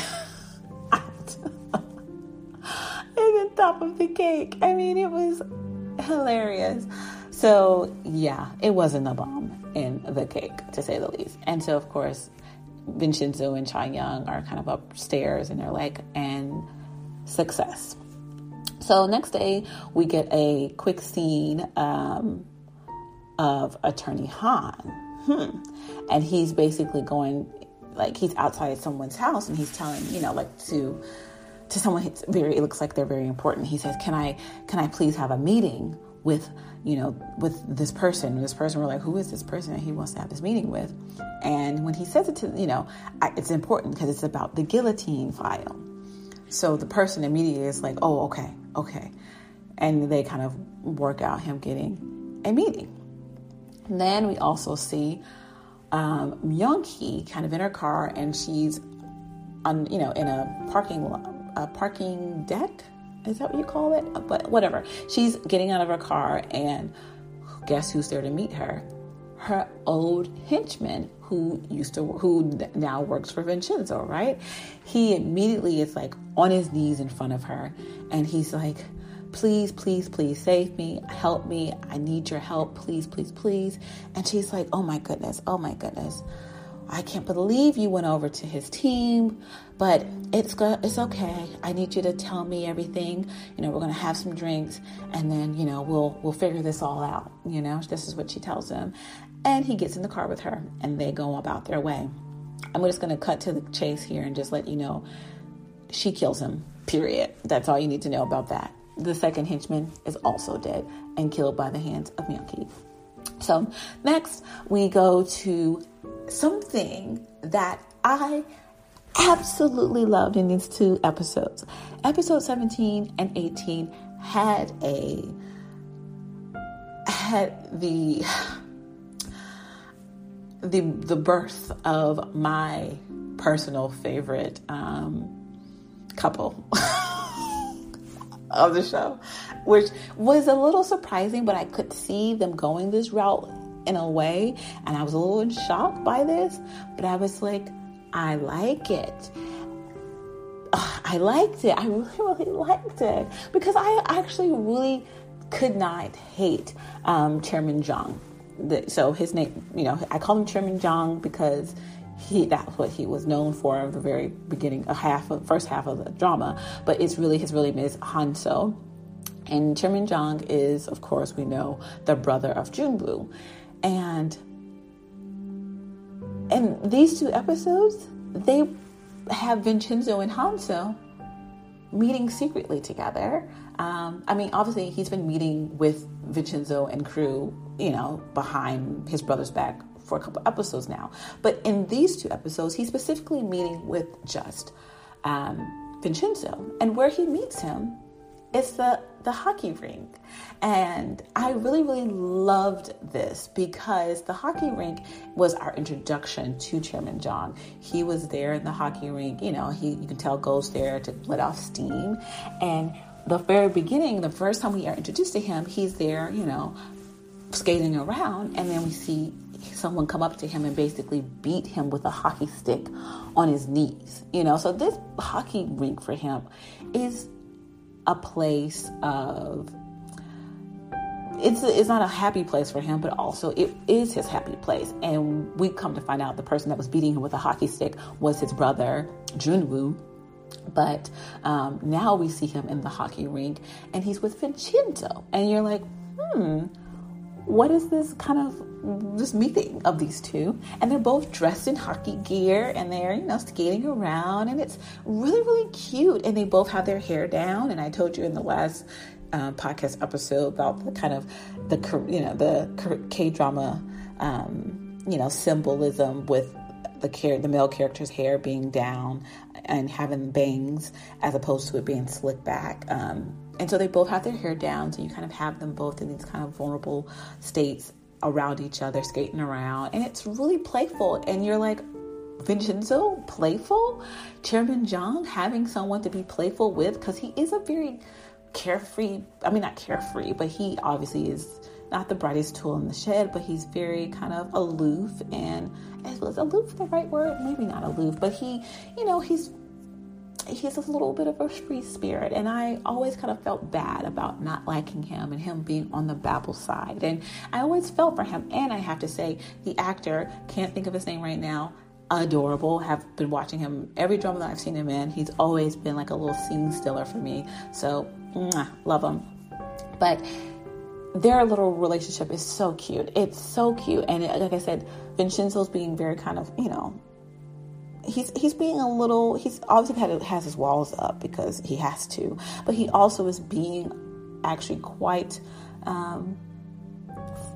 in the top of the cake. I mean, it was hilarious. So, yeah, it wasn't a bomb in the cake, to say the least. And so, of course, Vincenzo and Cha Young are kind of upstairs and they're like, and success. So, next day, we get a quick scene um, of Attorney Han hmm. And he's basically going, like, he's outside someone's house and he's telling, you know, like to, to someone it's very, it looks like they're very important. He says, can I, can I please have a meeting with, you know, with this person? And this person, we're like, who is this person that he wants to have this meeting with? And when he says it to, you know, I, it's important because it's about the guillotine file. So the person immediately is like, oh, okay, okay. And they kind of work out him getting a meeting. Then we also see um, Myung Hee kind of in her car, and she's on, you know, in a parking a parking deck. Is that what you call it? But whatever. She's getting out of her car, and guess who's there to meet her? Her old henchman, who used to, who now works for Vincenzo, right? He immediately is like on his knees in front of her, and he's like please, please, please save me, help me. I need your help, please, please, please. And she's like, oh my goodness, oh my goodness. I can't believe you went over to his team, but it's go- it's okay. I need you to tell me everything. You know, we're gonna have some drinks, and then you know we'll we'll figure this all out. You know, this is what she tells him, and he gets in the car with her, and they go about their way. I'm just gonna cut to the chase here and just let you know, she kills him. Period. That's all you need to know about that. The second henchman is also dead and killed by the hands of Myung-hee. So next we go to something that I absolutely loved in these two episodes. Episode 17 and 18 had a had the the the birth of my personal favorite um, couple of the show, which was a little surprising, but I could see them going this route in a way. And I was a little shocked by this, but I was like, I like it. I liked it. I really, really liked it because I actually really could not hate um, Chairman Jung. The, so his name, you know, I call him Chairman Jung because he that's what he was known for in the very beginning, a half of first half of the drama. But it's really his really name is Hanso. And Chairman Jung is, of course, we know the brother of Junwoo. And in these two episodes, they have Vincenzo and Hanso meeting secretly together. Um, I mean, obviously, he's been meeting with Vincenzo and crew, you know, behind his brother's back for a couple episodes now. But in these two episodes, he's specifically meeting with just um, Vincenzo. And where he meets him it's the the hockey rink and i really really loved this because the hockey rink was our introduction to chairman John. he was there in the hockey rink you know he you can tell goes there to let off steam and the very beginning the first time we are introduced to him he's there you know skating around and then we see someone come up to him and basically beat him with a hockey stick on his knees you know so this hockey rink for him is a place of it's it's not a happy place for him, but also it is his happy place. And we come to find out the person that was beating him with a hockey stick was his brother Junwoo. But um, now we see him in the hockey rink, and he's with Vincenzo, and you're like, hmm, what is this kind of this meeting of these two? And they're both dressed in hockey gear and they're, you know, skating around and it's really, really cute. And they both have their hair down. And I told you in the last uh, podcast episode about the kind of the, you know, the K drama, um, you know, symbolism with the care, the male character's hair being down and having bangs as opposed to it being slicked back. Um, and so they both have their hair down, so you kind of have them both in these kind of vulnerable states around each other, skating around. And it's really playful. And you're like, Vincenzo, playful? Chairman Jung having someone to be playful with, because he is a very carefree, I mean, not carefree, but he obviously is not the brightest tool in the shed, but he's very kind of aloof and is aloof the right word? Maybe not aloof, but he, you know, he's he's a little bit of a free spirit and i always kind of felt bad about not liking him and him being on the Babel side. And i always felt for him. And i have to say the actor can't think of his name right now adorable. Have been watching him every drama that i've seen him in he's always been like a little scene stiller for me. So mwah, love him. But their little relationship is so cute. It's so cute. And it, like i said vincenzo's being very kind of you know he's he's being a little he's obviously had, has his walls up because he has to but he also is being actually quite um,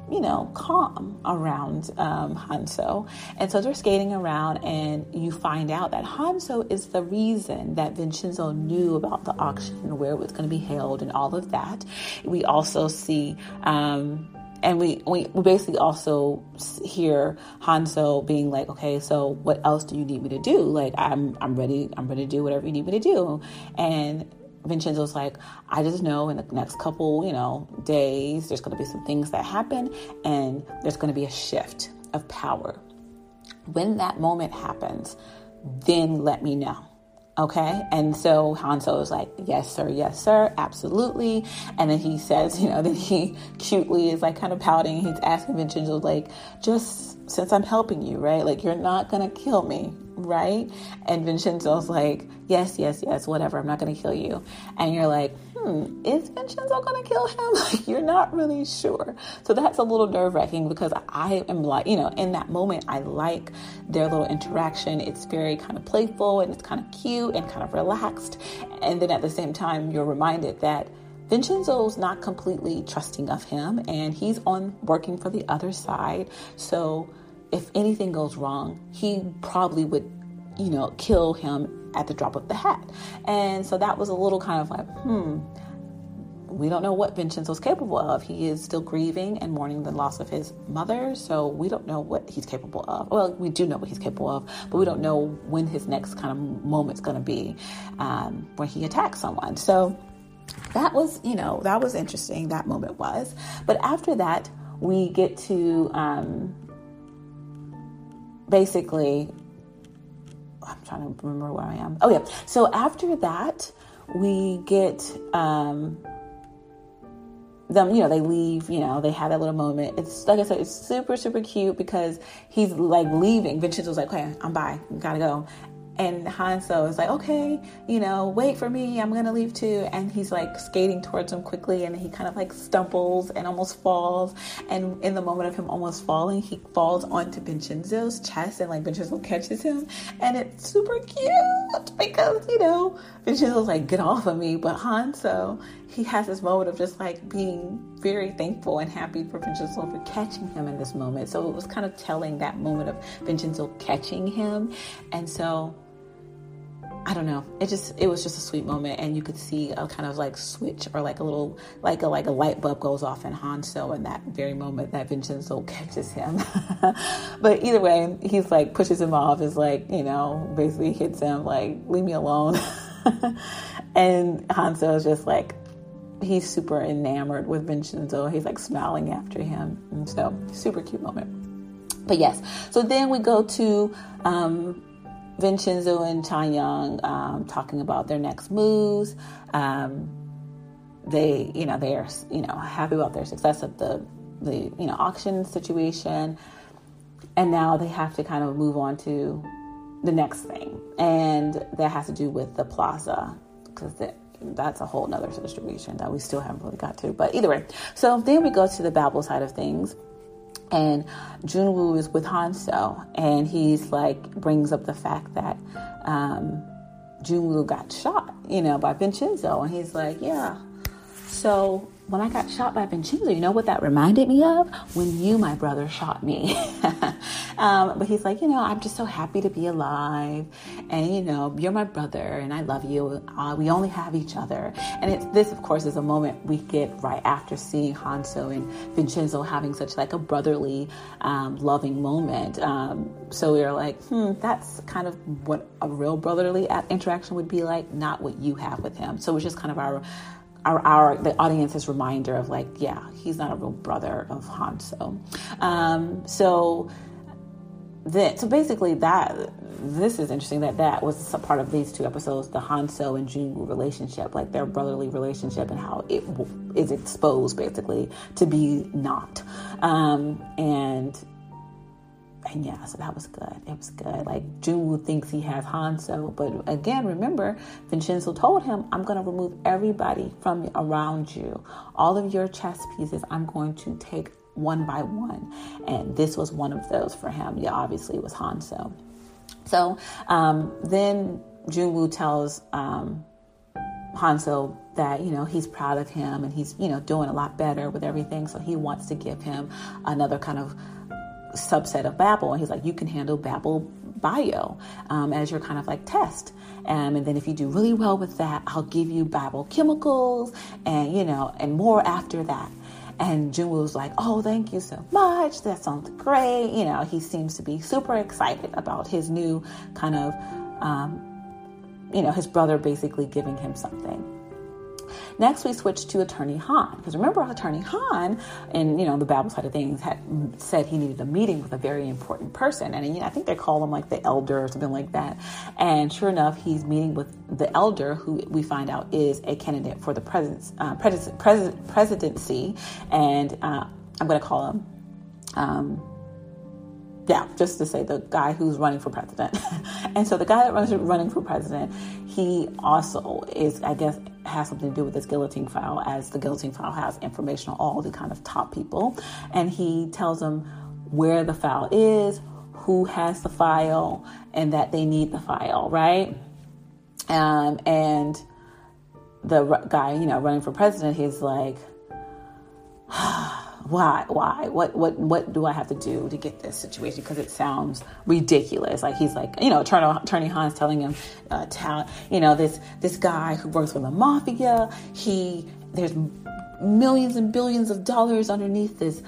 you know calm around um, Hanso and so they're skating around and you find out that Hanso is the reason that Vincenzo knew about the auction and where it was going to be held and all of that. We also see um, and we, we, we basically also hear Hanso being like, okay, so what else do you need me to do? Like, I'm, I'm ready, I'm ready to do whatever you need me to do. And Vincenzo's like, I just know in the next couple, you know, days, there's going to be some things that happen and there's going to be a shift of power. When that moment happens, then let me know. Okay. And so Hanso is like, yes, sir. Yes, sir. Absolutely. And then he says, you know, then he cutely is like kind of pouting. He's asking Vincenzo, like, just since I'm helping you, right? Like, you're not to kill me, right? And Vincenzo's like, yes, yes, yes, whatever. I'm not to kill you. And you're like, hmm, is Vincenzo to kill him? Like, you're not really sure. So that's a little nerve wracking because I am like, you know, in that moment, I like their little interaction. It's very kind of playful and it's kind of cute and kind of relaxed. And then at the same time, you're reminded that Vincenzo's not completely trusting of him and he's on working for the other side. So if anything goes wrong, he probably would, you know, kill him at the drop of the hat. And so that was a little kind of like, hmm, we don't know what Vincenzo's capable of. He is still grieving and mourning the loss of his mother, so we don't know what he's capable of. Well, we do know what he's capable of, but we don't know when his next kind of moment's going to be um, when he attacks someone. So that was, you know, that was interesting. That moment was. But after that, we get to um, basically, I'm trying to remember where I am. Oh, yeah. So after that, we get um, them, you know, they leave, you know, they have that little moment. It's like I said, it's super, super cute because he's like leaving. Vincenzo's like, okay, I'm bye, gotta go. And Hanso is like, okay, you know, wait for me. I'm going to leave too. And he's like skating towards him quickly and he kind of like stumbles and almost falls. And in the moment of him almost falling, he falls onto Vincenzo's chest and like Vincenzo catches him. And it's super cute because, you know, Vincenzo's like, get off of me. But Hanso, he has this moment of just like being very thankful and happy for Vincenzo for catching him in this moment. So it was kind of telling that moment of Vincenzo catching him. And so I don't know. It just it was just a sweet moment, and you could see a kind of like switch or like a little like a like a light bulb goes off in Hanso in that very moment that Vincenzo catches him. but either way, he's like pushes him off. Is like you know basically hits him like leave me alone. and Hanso is just like he's super enamored with Vincenzo. He's like smiling after him, and so super cute moment. But yes, so then we go to. Um, Vincenzo and Cha Young um, talking about their next moves. Um, they, you know, they are, you know, happy about their success of the, the, you know, auction situation, and now they have to kind of move on to the next thing, and that has to do with the plaza because that's a whole nother situation that we still haven't really got to. But either way, so then we go to the Babel side of things and Junwoo is with Hanso, and he's like brings up the fact that um, Junwoo got shot, you know, by Vincenzo, and he's like, yeah. So when I got shot by Vincenzo, you know what that reminded me of? When you, my brother, shot me. um, but he's like, you know, I'm just so happy to be alive. And, you know, you're my brother and I love you. Uh, we only have each other. And it's, this, of course, is a moment we get right after seeing Hanso and Vincenzo having such like a brotherly, um, loving moment. Um, so we are like, hmm, that's kind of what a real brotherly interaction would be like, not what you have with him. So it's just kind of our our, our the audience's reminder of like, yeah, he's not a real brother of Hanso. Um, so that so basically that this is interesting that that was a part of these two episodes, the Hanso and Junwoo relationship, like their brotherly relationship and how it is exposed basically to be not. Um, and and yeah, so that was good. It was good. Like Junwoo thinks he has Hanso, but again, remember, Vincenzo told him, "I'm going to remove everybody from around you. All of your chess pieces, I'm going to take one by one." And this was one of those for him. Yeah, obviously, it was Hanso. So um, then Junwoo tells um, Hanso that you know he's proud of him and he's you know doing a lot better with everything. So he wants to give him another kind of subset of Babel. And he's like, you can handle Babel bio um, as your kind of like test. Um, and then if you do really well with that, I'll give you Babel chemicals and, you know, and more after that. And Junwoo was like, oh, thank you so much. That sounds great. You know, he seems to be super excited about his new kind of, um, you know, his brother basically giving him something. Next, we switched to Attorney Han because remember, Attorney Han, and you know the Babel side of things, had said he needed a meeting with a very important person, and you know, I think they call him like the elder or something like that. And sure enough, he's meeting with the elder, who we find out is a candidate for the uh, pres- pres- presidency, and uh, I'm going to call him. Um, yeah, just to say the guy who's running for president. and so the guy that runs running for president, he also is, I guess, has something to do with this guillotine file, as the guillotine file has information on all the kind of top people. And he tells them where the file is, who has the file, and that they need the file, right? Um, and the guy, you know, running for president, he's like, why why what what what do i have to do to get this situation? Because it sounds ridiculous. Like he's like you know attorney, attorney hans telling him uh, you know this this guy who works for the mafia he there's millions and billions of dollars underneath this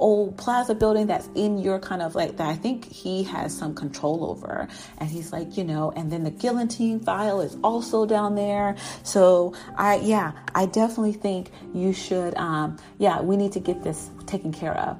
old plaza building that's in your kind of like that I think he has some control over. And he's like, you know, and then the guillotine file is also down there. So I yeah, I definitely think you should um yeah, we need to get this taken care of.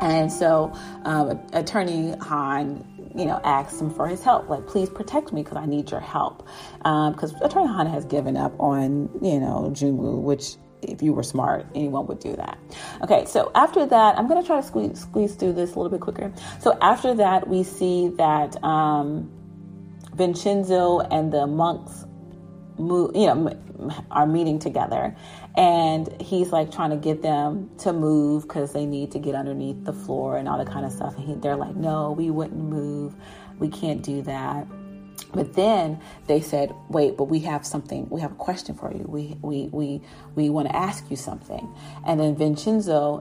And so um, Attorney Han you know, asked him for his help. Like, please protect me because I need your help. Because um, Attorney Han has given up on, you know, Junwoo, which if you were smart, anyone would do that. Okay, so after that, I'm going to try to squeeze, squeeze through this a little bit quicker. So after that, we see that um, Vincenzo and the monks move, you know, are meeting together, and he's like trying to get them to move because they need to get underneath the floor and all that kind of stuff. And he, they're like, "No, we wouldn't move. We can't do that." But then they said, "Wait, but we have something. We have a question for you. We we we we want to ask you something." And then Vincenzo,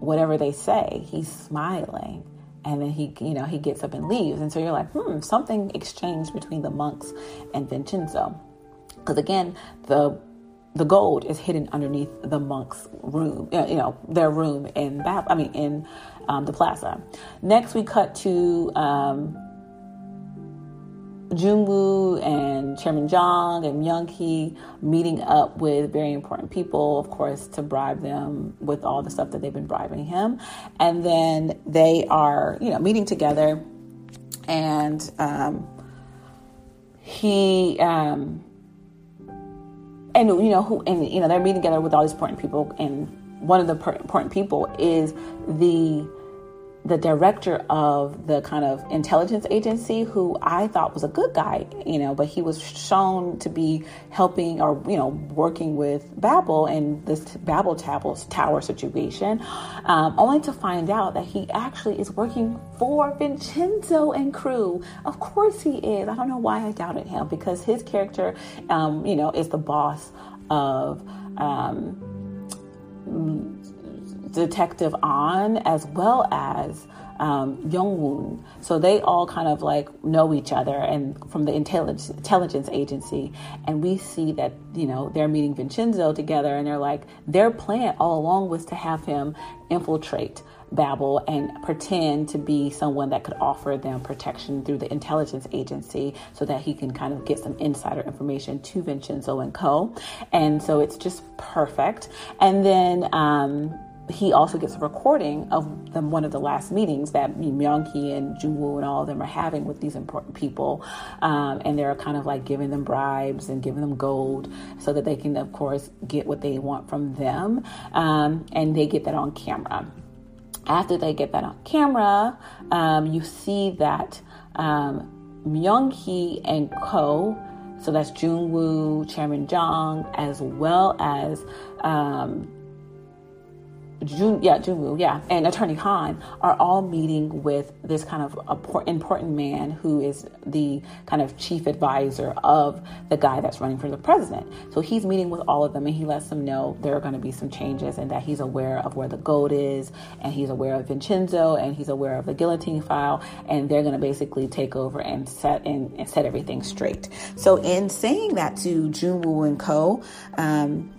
whatever they say, he's smiling, and then he you know he gets up and leaves. And so you're like, "Hmm, something exchanged between the monks and Vincenzo." Because again, the the gold is hidden underneath the monks' room, you know, their room in Bab- I mean, in um, the plaza. Next, we cut to um, Junwoo and Chairman Jong and Myung meeting up with very important people, of course, to bribe them with all the stuff that they've been bribing him. And then they are, you know, meeting together, and um, he, um, and you know, who, and you know, they're meeting together with all these important people, and one of the important people is the the director of the kind of intelligence agency who I thought was a good guy, you know, but he was shown to be helping or, you know, working with Babel and this Babel tower situation, um, only to find out that he actually is working for Vincenzo and crew. Of course he is. I don't know why I doubted him because his character, um, you know, is the boss of. Um, Detective An as well as um, Youngwoon. So they all kind of like know each other and from the intelligence, intelligence agency. And we see that, you know, they're meeting Vincenzo together and they're like, their plan all along was to have him infiltrate Babel and pretend to be someone that could offer them protection through the intelligence agency so that he can kind of get some insider information to Vincenzo and Co. And so it's just perfect. And then, um, he also gets a recording of the, one of the last meetings that Myung-hee and Junwoo and all of them are having with these important people. Um, and they're kind of like giving them bribes and giving them gold so that they can, of course, get what they want from them. Um, and they get that on camera. After they get that on camera, um, you see that um, Myung-hee and Co, so that's Junwoo, Chairman Jong, as well as um, Jun, yeah, Junwoo, yeah, and Attorney Han are all meeting with this kind of important man who is the kind of chief advisor of the guy that's running for the president. So he's meeting with all of them and he lets them know there are going to be some changes and that he's aware of where the gold is and he's aware of Vincenzo and he's aware of the guillotine file and they're going to basically take over and set and, and, set everything straight. So in saying that to Junwoo and Co, um,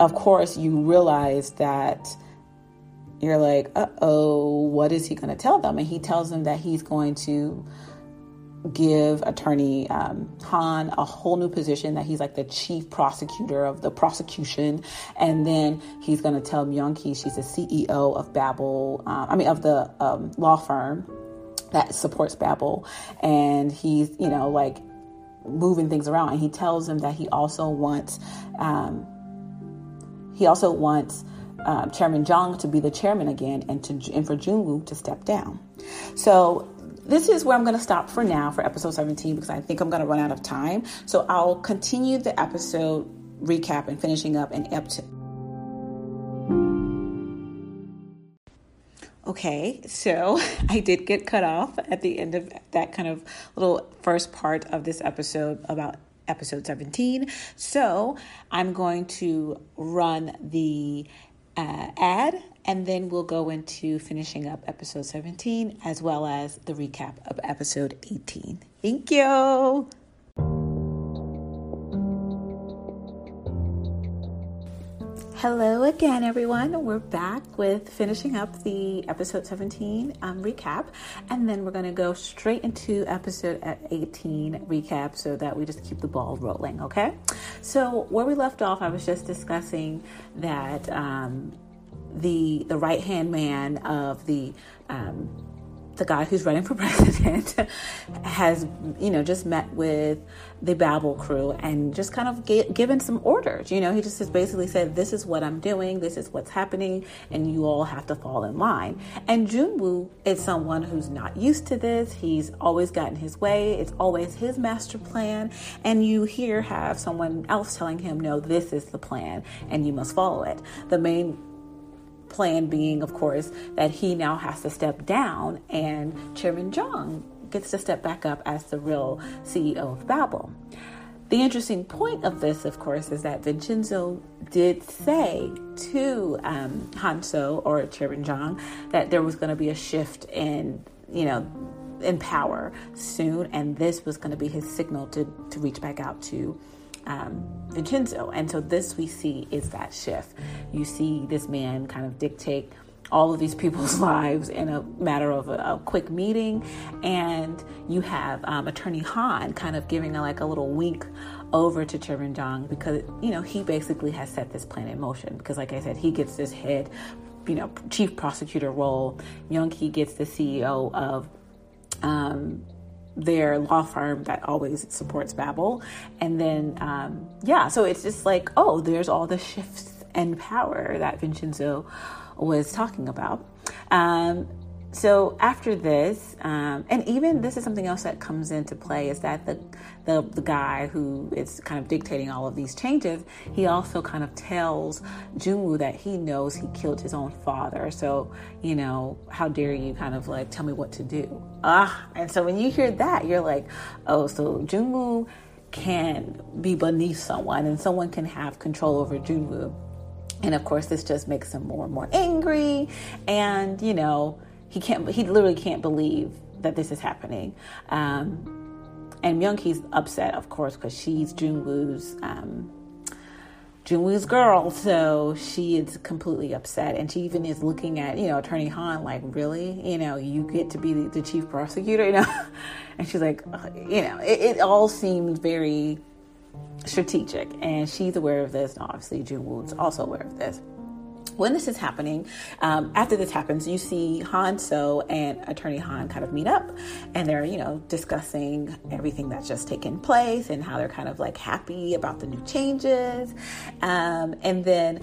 of course you realize that you're like, uh oh, what is he going to tell them? And he tells them that he's going to give attorney um, Han a whole new position that he's like the chief prosecutor of the prosecution. And then he's going to tell Myung-hee she's the CEO of Babel, uh, I mean, of the um, law firm that supports Babel. And he's, you know, like moving things around. And he tells them that he also wants, um, he also wants uh, Chairman Zhang to be the chairman again and to and for Junwoo to step down. So this is where I'm going to stop for now for episode 17 because I think I'm going to run out of time. So I'll continue the episode recap and finishing up and up to. Okay, so I did get cut off at the end of that kind of little first part of this episode about episode 17. So I'm going to run the uh, ad and then we'll go into finishing up episode 17 as well as the recap of episode 18. Thank you. Hello again, everyone. We're back with finishing up the episode 17 um, recap, and then we're going to go straight into episode 18 recap so that we just keep the ball rolling, okay? So, where we left off, I was just discussing that um, the the right hand man of the um, the guy who's running for president has, you know, just met with the Babel crew and just kind of get, given some orders. You know, he just has basically said, "This is what I'm doing. This is what's happening, and you all have to fall in line." And Junwoo is someone who's not used to this. He's always gotten his way. It's always his master plan, and you here have someone else telling him, "No, this is the plan, and you must follow it." The main plan being, of course, that he now has to step down and Chairman Jang gets to step back up as the real CEO of Babel. The interesting point of this, of course, is that Vincenzo did say to um, Hanso or Chairman Jang that there was going to be a shift in, you know, in power soon, and this was going to be his signal to to reach back out to um, Vincenzo. And so this we see is that shift. You see this man kind of dictate all of these people's lives in a matter of a, a quick meeting. And you have um, Attorney Han kind of giving a, like a little wink over to Chairman Jang because, you know, he basically has set this plan in motion. Because, like I said, he gets this head, you know, chief prosecutor role. Young Hee gets the CEO of um, their law firm that always supports Babel. And then, um, yeah, so it's just like, oh, there's all the shifts and power that Vincenzo was talking about. Um, so after this, um, and even this is something else that comes into play is that the, the the guy who is kind of dictating all of these changes, he also kind of tells Junwoo that he knows he killed his own father. So you know, how dare you kind of like tell me what to do? Ah, and so when you hear that, you're like, oh, so Junwoo can be beneath someone, and someone can have control over Junwoo. And of course, this just makes him more and more angry, and you know he can't he literally can't believe that this is happening. Um, and Myung Hee's upset of course because she's Junwoo's um, Junwoo's girl. So she is completely upset. And she even is looking at you know attorney Han like really? You know you get to be the, the chief prosecutor? You know? And she's like you know it, it all seems very strategic and she's aware of this and obviously Junwoo's also aware of this when this is happening, um, after this happens, you see Han So and Attorney Han kind of meet up and they're, you know, discussing everything that's just taken place and how they're kind of like happy about the new changes. Um, and then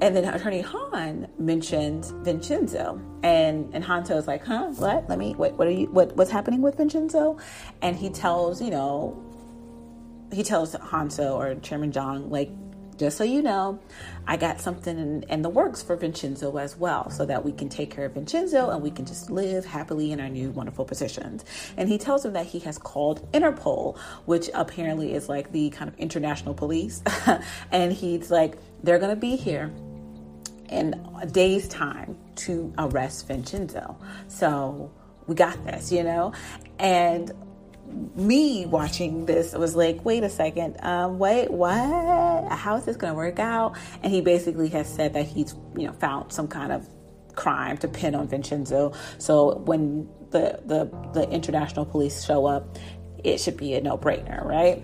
and then attorney Han mentions Vincenzo and and Hanso is like, "Huh? What? Let me what what are you what what's happening with Vincenzo?" And he tells, you know, he tells Hanso or Chairman Jang like just so you know, I got something in, in, the works for Vincenzo as well, so that we can take care of Vincenzo and we can just live happily in our new wonderful positions. And he tells him that he has called Interpol, which apparently is like the kind of international police. and he's like, they're going to be here in a day's time to arrest Vincenzo. So we got this, you know? And me watching this was like, wait a second, um, wait, what? How is this going to work out? And he basically has said that he's, you know, found some kind of crime to pin on Vincenzo. So when the the the international police show up, it should be a no brainer, right?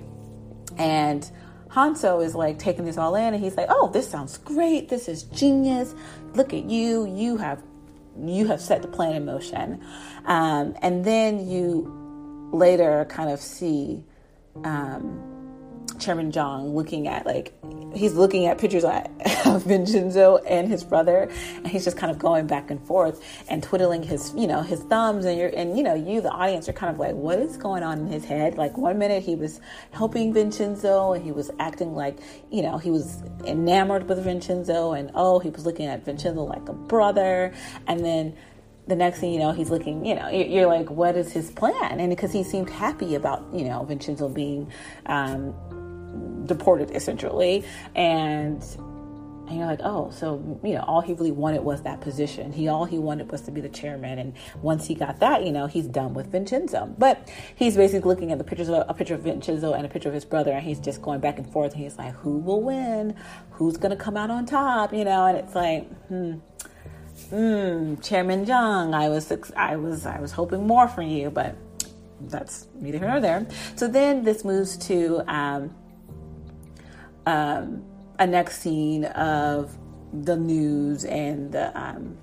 And Hanso is like taking this all in, and he's like, "Oh, this sounds great. This is genius. Look at you. You have." You have set the plan in motion, um, and then you later kind of see um, Chairman Zhang looking at like he's looking at pictures of Vincenzo and his brother, and he's just kind of going back and forth and twiddling his you know his thumbs, and you're and you know you the audience are kind of like what is going on in his head? Like one minute he was helping Vincenzo and he was acting like you know he was enamored with Vincenzo, and oh he was looking at Vincenzo like a brother, and then the next thing you know, he's looking, you know, you're like, what is his plan? And because he seemed happy about, you know, Vincenzo being um, deported essentially. And, and you're like, oh, so, you know, all he really wanted was that position. He, all he wanted was to be the chairman. And once he got that, you know, he's done with Vincenzo. But he's basically looking at the pictures of a picture of Vincenzo and a picture of his brother. And he's just going back and forth. And he's like, who will win? Who's going to come out on top? You know, and it's like, hmm mm, Chairman Jung, I was I was I was hoping more from you, but that's neither here nor there. So then this moves to um, um, a next scene of the news and the um,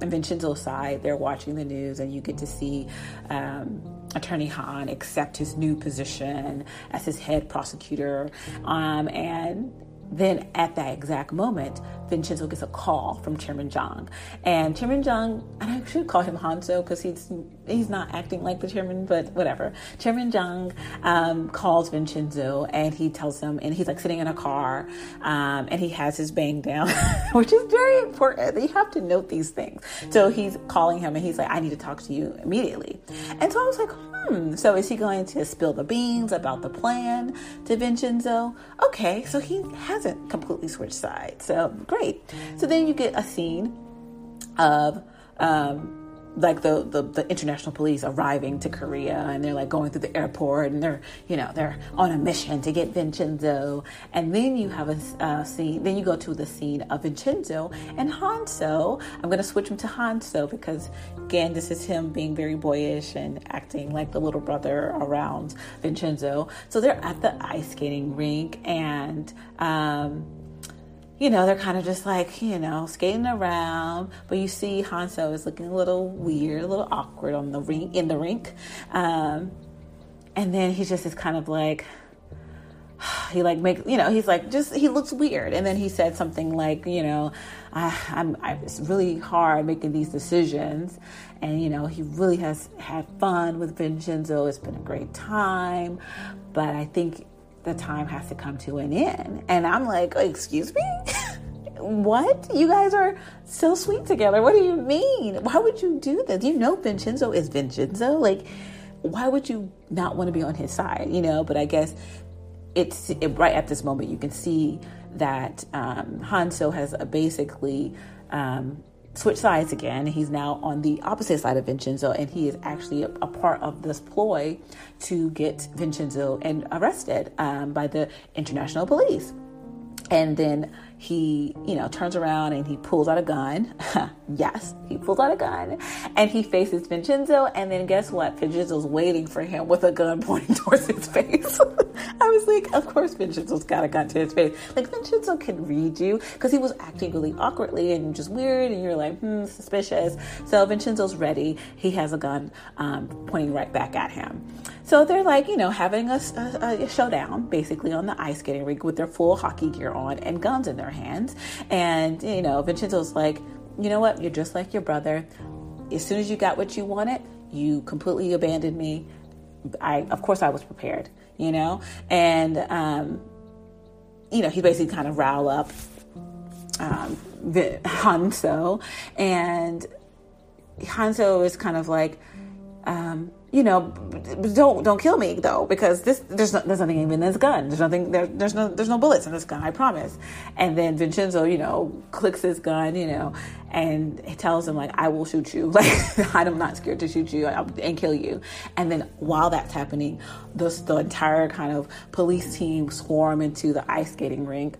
Vincenzo side. They're watching the news, and you get to see um, Attorney Han accept his new position as his head prosecutor, um, and then at that exact moment, Vincenzo gets a call from Chairman Jang. And Chairman Jang, and I should call him Hanso because he's he's not acting like the chairman, but whatever. Chairman Jang um, calls Vincenzo and he tells him, and he's like sitting in a car um, and he has his bang down, which is very important. You have to note these things. So he's calling him and he's like, I need to talk to you immediately. And so I was like, hmm, so is he going to spill the beans about the plan to Vincenzo? Okay, so he hasn't completely switched sides. So great. So then you get a scene of um, like the, the, the international police arriving to Korea and they're like going through the airport and they're you know they're on a mission to get Vincenzo. And then you have a uh, scene then you go to the scene of Vincenzo and Hanso I'm to switch him to Hanso because again this is him being very boyish and acting like the little brother around Vincenzo. So they're at the ice skating rink and um, you know, they're kind of just like, you know, skating around. But you see Hanso is looking a little weird, a little awkward on the rink in the rink. Um, and then he just is kind of like he like make you know he's like just he looks weird and then he said something like you know I, I'm I, it's really hard making these decisions and you know he really has had fun with Vincenzo it's been a great time but I think the time has to come to an end. And I'm like, excuse me? what? You guys are so sweet together. What do you mean? Why would you do this? You know Vincenzo is Vincenzo. Like, why would you not want to be on his side? You know, but I guess it's it, right at this moment you can see that um, Hanso has basically um, switch sides again. He's now on the opposite side of Vincenzo, and he is actually a, a part of this ploy to get Vincenzo and arrested um, by the international police. And then he, you know, turns around and he pulls out a gun. yes, he pulls out a gun and he faces Vincenzo. And then guess what? Vincenzo's waiting for him with a gun pointing towards his face. I was like, of course Vincenzo's got a gun to his face. Like Vincenzo can read you because he was acting really awkwardly and just weird. And you're like, hmm, suspicious. So Vincenzo's ready. He has a gun um, pointing right back at him. So they're like, you know, having a, a, a showdown basically on the ice skating rink with their full hockey gear on and guns in their hands. And, you know, Vincenzo's like, you know what? You're just like your brother. As soon as you got what you wanted, you completely abandoned me. I, of course, I was prepared, you know? And, um, you know, he basically kind of rile up um, Hanso. And Hanso is kind of like, um, you know, don't don't kill me though, because this there's no, there's nothing even in this gun. There's nothing there, there's no there's no bullets in this gun. I promise. And then Vincenzo, you know, clicks his gun, you know, and tells him like, "I will shoot you. Like I'm not scared to shoot you and kill you." And then while that's happening, the the entire kind of police team swarm into the ice skating rink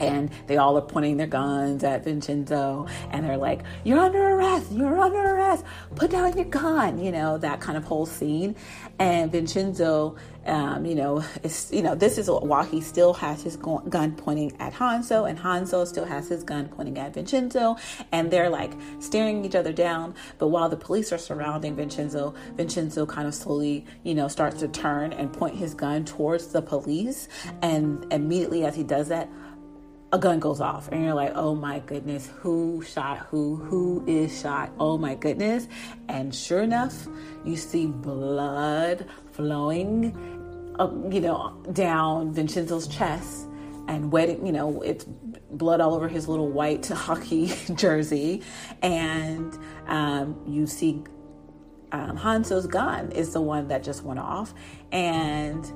and they all are pointing their guns at Vincenzo and they're like, You're under arrest, you're under arrest, put down your gun, you know, that kind of whole scene. And Vincenzo, um, you know, is, you know, this is while he still has his gun pointing at Hanzo, and Hanzo still has his gun pointing at Vincenzo, and they're like staring each other down. But while the police are surrounding Vincenzo, Vincenzo kind of slowly, you know, starts to turn and point his gun towards the police, and immediately as he does that, a gun goes off and you're like, oh my goodness, who shot who? Who is shot? Oh my goodness. And sure enough, you see blood flowing, you know, down Vincenzo's chest and wetting, you know, it's blood all over his little white hockey jersey. And um, you see um, Hanzo's gun is the one that just went off. And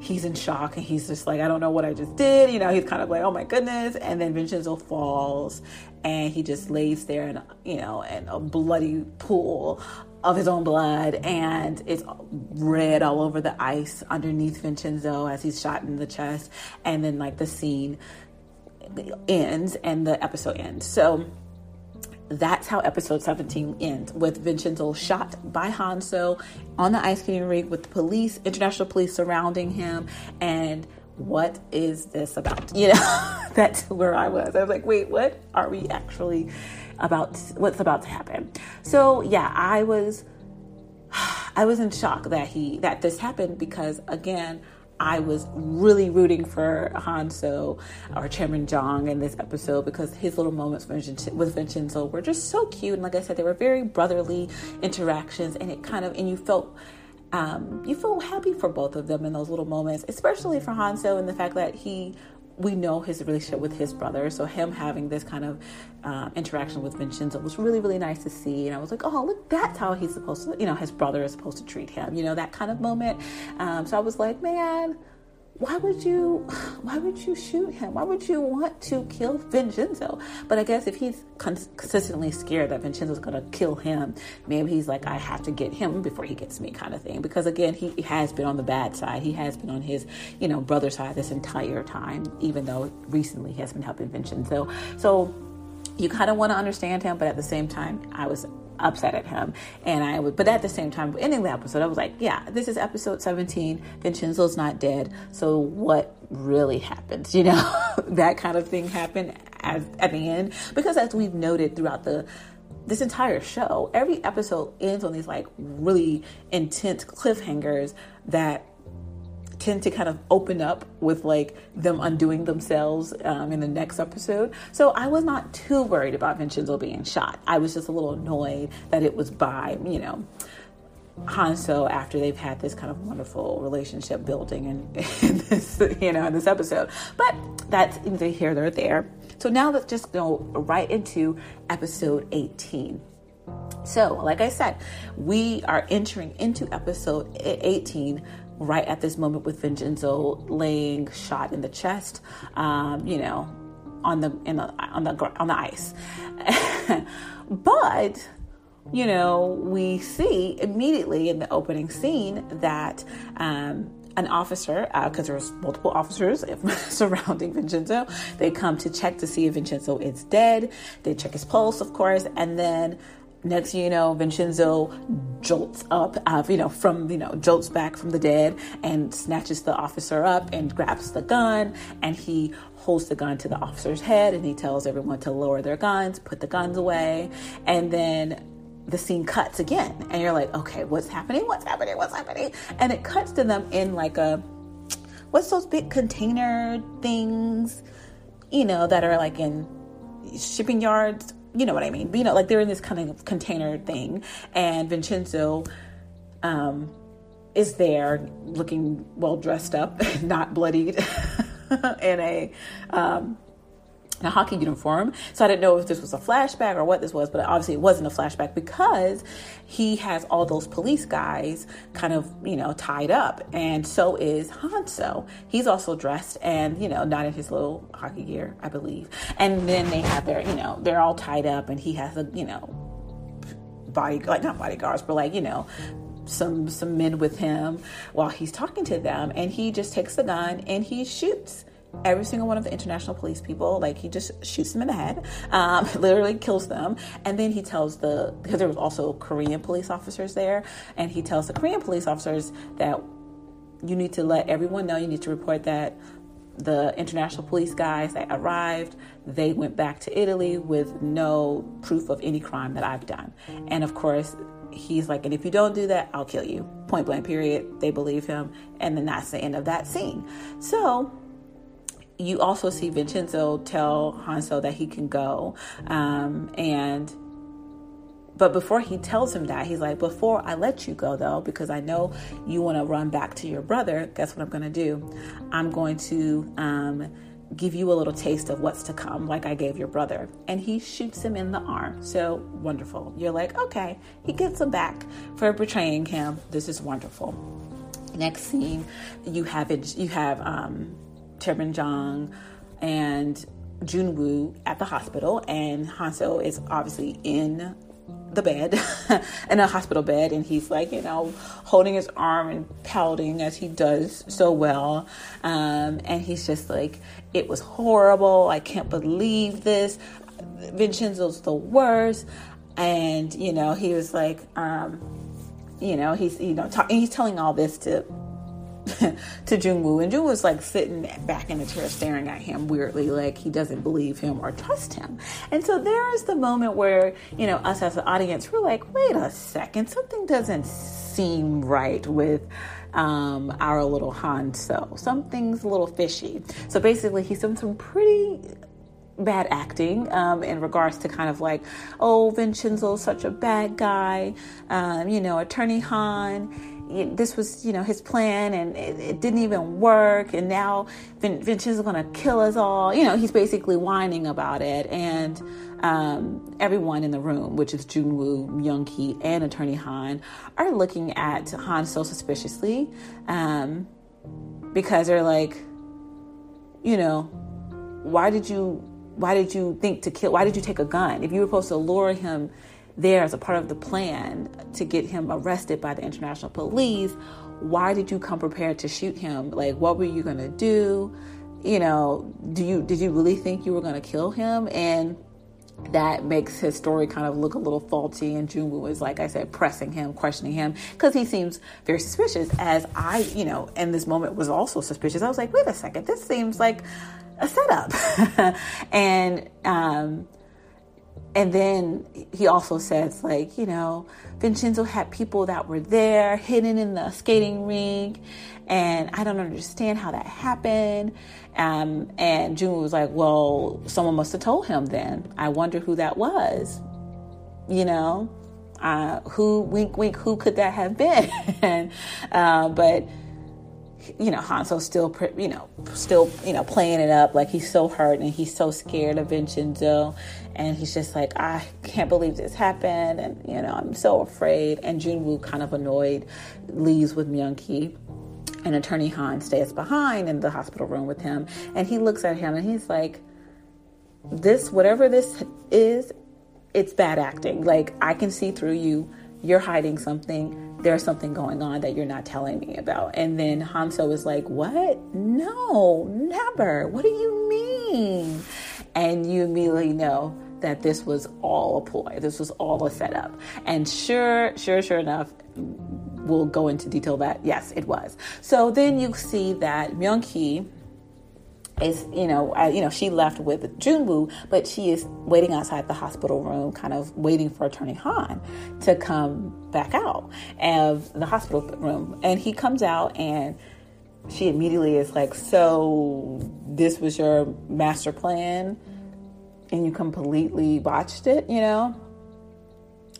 he's in shock and he's just like, I don't know what I just did. You know, he's kind of like, oh my goodness. And then Vincenzo falls and he just lays there in, you know, in a bloody pool of his own blood and it's red all over the ice underneath Vincenzo as he's shot in the chest. And then like the scene ends and the episode ends. So, that's how episode 17 ends with Vincenzo shot by Hanzo on the ice skating rink with the police, international police surrounding him. And what is this about? You know, that's where I was. I was like, wait, what are we actually about? What's about to happen? So, yeah, I was. I was in shock that he that this happened because again I was really rooting for Hanzo or Chairman Jong in this episode because his little moments with Vincenzo were just so cute. And like I said, they were very brotherly interactions, and it kind of and you felt um, you feel happy for both of them in those little moments, especially for Hanzo and the fact that he we know his relationship with his brother. So him having this kind of uh, interaction with Vincenzo was really, really nice to see. And I was like, oh, look, that's how he's supposed to, you know, his brother is supposed to treat him, you know, that kind of moment. Um, so I was like, man, why would you why would you shoot him? Why would you want to kill vincenzo? But i guess if he's consistently scared that vincenzo's going to kill him maybe he's like i have to get him before he gets me kind of thing. Because again he has been on the bad side. He has been on his you know brother side this entire time even though recently he has been helping vincenzo. So you kind of want to understand him but at the same time i was upset at him. And I would, but at the same time, ending the episode, I was like, yeah, this is episode 17. Vincenzo's not dead. So what really happens? You know, that kind of thing happened as, at the end. Because as we've noted throughout the, this entire show, every episode ends on these like really intense cliffhangers that tend to kind of open up with like them undoing themselves um, in the next episode. So I was not too worried about Vincenzo being shot. I was just a little annoyed that it was by, you know, Hanzo after they've had this kind of wonderful relationship building in, in this, you know, in this episode. But that's neither here nor there. So now let's just go right into episode 18. So, like I said, we are entering into episode 18 right at this moment with Vincenzo laying shot in the chest, um, you know, on the, in the on the on the ice. but you know, we see immediately in the opening scene that um, an officer, because uh, there's multiple officers surrounding Vincenzo, they come to check to see if Vincenzo is dead. They check his pulse, of course, and then Next you know, Vincenzo jolts up, uh, you know, from, you know, jolts back from the dead and snatches the officer up and grabs the gun and he holds the gun to the officer's head and he tells everyone to lower their guns, put the guns away. And then the scene cuts again and you're like, okay, what's happening? What's happening? What's happening? And it cuts to them in like a, what's those big container things, you know, that are like in shipping yards you know what I mean. But, you know, like they're in this kind of container thing, and Vincenzo um, is there looking well dressed up, not bloodied, in a um, a hockey uniform. So I didn't know if this was a flashback or what this was, but obviously it wasn't a flashback because he has all those police guys kind of, you know, tied up. And so is Hanso. He's also dressed and, you know, not in his little hockey gear, I believe. And then they have their, you know, they're all tied up and he has a, you know, body, like not bodyguards, but like, you know, some some men with him while he's talking to them and he just takes the gun and he shoots every single one of the international police people. Like he just shoots them in the head, um, literally kills them, and then he tells the because there was also Korean police officers there, and he tells the Korean police officers that you need to let everyone know. You need to report that the international police guys that arrived, they went back to Italy with no proof of any crime that I've done. And of course, he's like, and if you don't do that, I'll kill you. Point blank, period. They believe him. And then that's the end of that scene. So you also see Vincenzo tell Hanso that he can go. Um, and but before he tells him that, he's like, Before I let you go, though, because I know you want to run back to your brother, guess what I'm going to do? I'm going to um, give you a little taste of what's to come, like I gave your brother. And he shoots him in the arm. So wonderful. You're like, Okay, he gets him back for betraying him. This is wonderful. Next scene, you have it, you have um, Chairman Jong and Junwoo at the hospital, and Hanso is obviously in the bed, in a hospital bed, and he's like, you know, holding his arm and pouting as he does so well. Um, and he's just like, it was horrible. I can't believe this. Vincenzo's the worst. And, you know, he was like, um, you know, he's, you know, talking, he's telling all this to to Junwoo, and Junwoo was like sitting back in the chair staring at him weirdly, like he doesn't believe him or trust him. And so there is the moment where, you know, us as an audience, we're like, wait a second, something doesn't seem right with um, our little Hanso. Something's a little fishy. So basically, he's done some pretty bad acting um, in regards to kind of like, oh, Vincenzo's such a bad guy, um, you know, Attorney Han this was, you know, his plan and it, it didn't even work. And now Vin- Vincenzo's going to kill us all. You know, he's basically whining about it. And um, everyone in the room, which is Junwoo, Myung and Attorney Han, are looking at Han so suspiciously um, because they're like, you know, why did you why did you think to kill why did you take a gun if you were supposed to lure him there as a part of the plan to get him arrested by the international police. Why did you come prepared to shoot him? Like, what were you going to do? You know, do you did you really think you were going to kill him? And that makes his story kind of look a little faulty. And Junwoo was, like I said, pressing him, questioning him, because he seems very suspicious. As I, you know, in this moment was also suspicious. I was like, wait a second, this seems like a setup. and um, and then he also says, like, you know, Vincenzo had people that were there hidden in the skating rink, and I don't understand how that happened. Um, and June was like, well, someone must have told him then. I wonder who that was. You know, uh, who, wink, wink, who could that have been? uh, but you know, Hanso's still, you know, still, you know, playing it up like he's so hurt and he's so scared of Vincenzo. And he's just like, I can't believe this happened. And, you know, I'm so afraid. And Junwoo, kind of annoyed, leaves with Myung And Attorney Han stays behind in the hospital room with him. And he looks at him and he's like, this, whatever this is, it's bad acting. Like, I can see through you. You're hiding something there's something going on that you're not telling me about. And then Hanso is like, What? No, never. What do you mean? And you immediately know that this was all a ploy. This was all a setup. And sure, sure, sure enough, we'll go into detail that yes, it was. So then you see that Myung-hee is you know uh, you know she left with Junwoo, but she is waiting outside the hospital room, kind of waiting for Attorney Han to come back out of the hospital room, and he comes out and she immediately is like, "So this was your master plan, and you completely botched it," you know.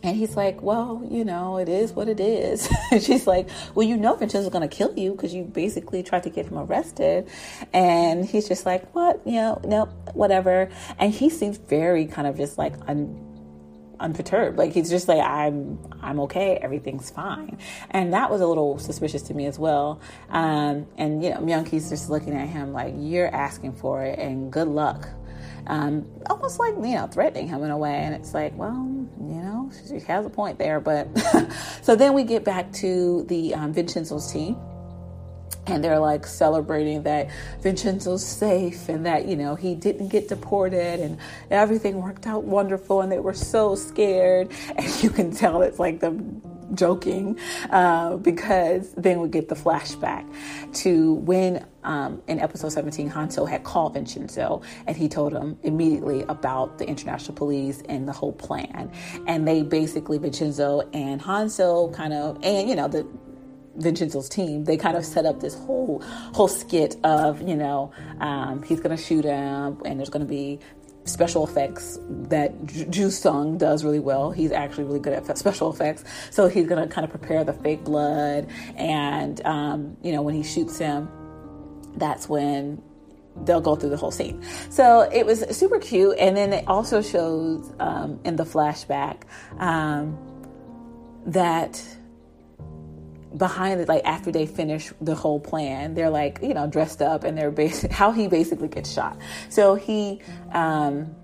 And he's like, well, you know, it is what it is. she's like, well, you know, Vincenzo's to kill you because you basically tried to get him arrested. And he's just like, what? You know, no, whatever. And he seems very kind of just like un- unperturbed. Like he's just like, I'm, I'm okay. Everything's fine. And that was a little suspicious to me as well. Um, and you know, Myung-hee's just looking at him like, you're asking for it, and good luck um, almost like you know threatening him in a way. And it's like, well, you know, she has a point there. But so then we get back to the um, Vincenzo's team. and they're like celebrating that Vincenzo's safe and that you know he didn't get deported and everything worked out wonderful and they were so scared and you can tell it's like them joking uh, because then we get the flashback to when um, in episode 17 Hanso had called Vincenzo and he told him immediately about the international police and the whole plan. And they basically Vincenzo and Hanso kind of and you know the Vincenzo's team, they kind of set up this whole whole skit of you know um, he's going to shoot him, and there's going to be special effects that Ju Sung does really well. He's actually really good at special effects, so he's going to kind of prepare the fake blood, and um, you know when he shoots him, that's when they'll go through the whole scene. So it was super cute, and then it also shows um, in the flashback um, that behind it, like after they finish the whole plan, they're like, you know, dressed up and they're basic how he basically gets shot. So he, um,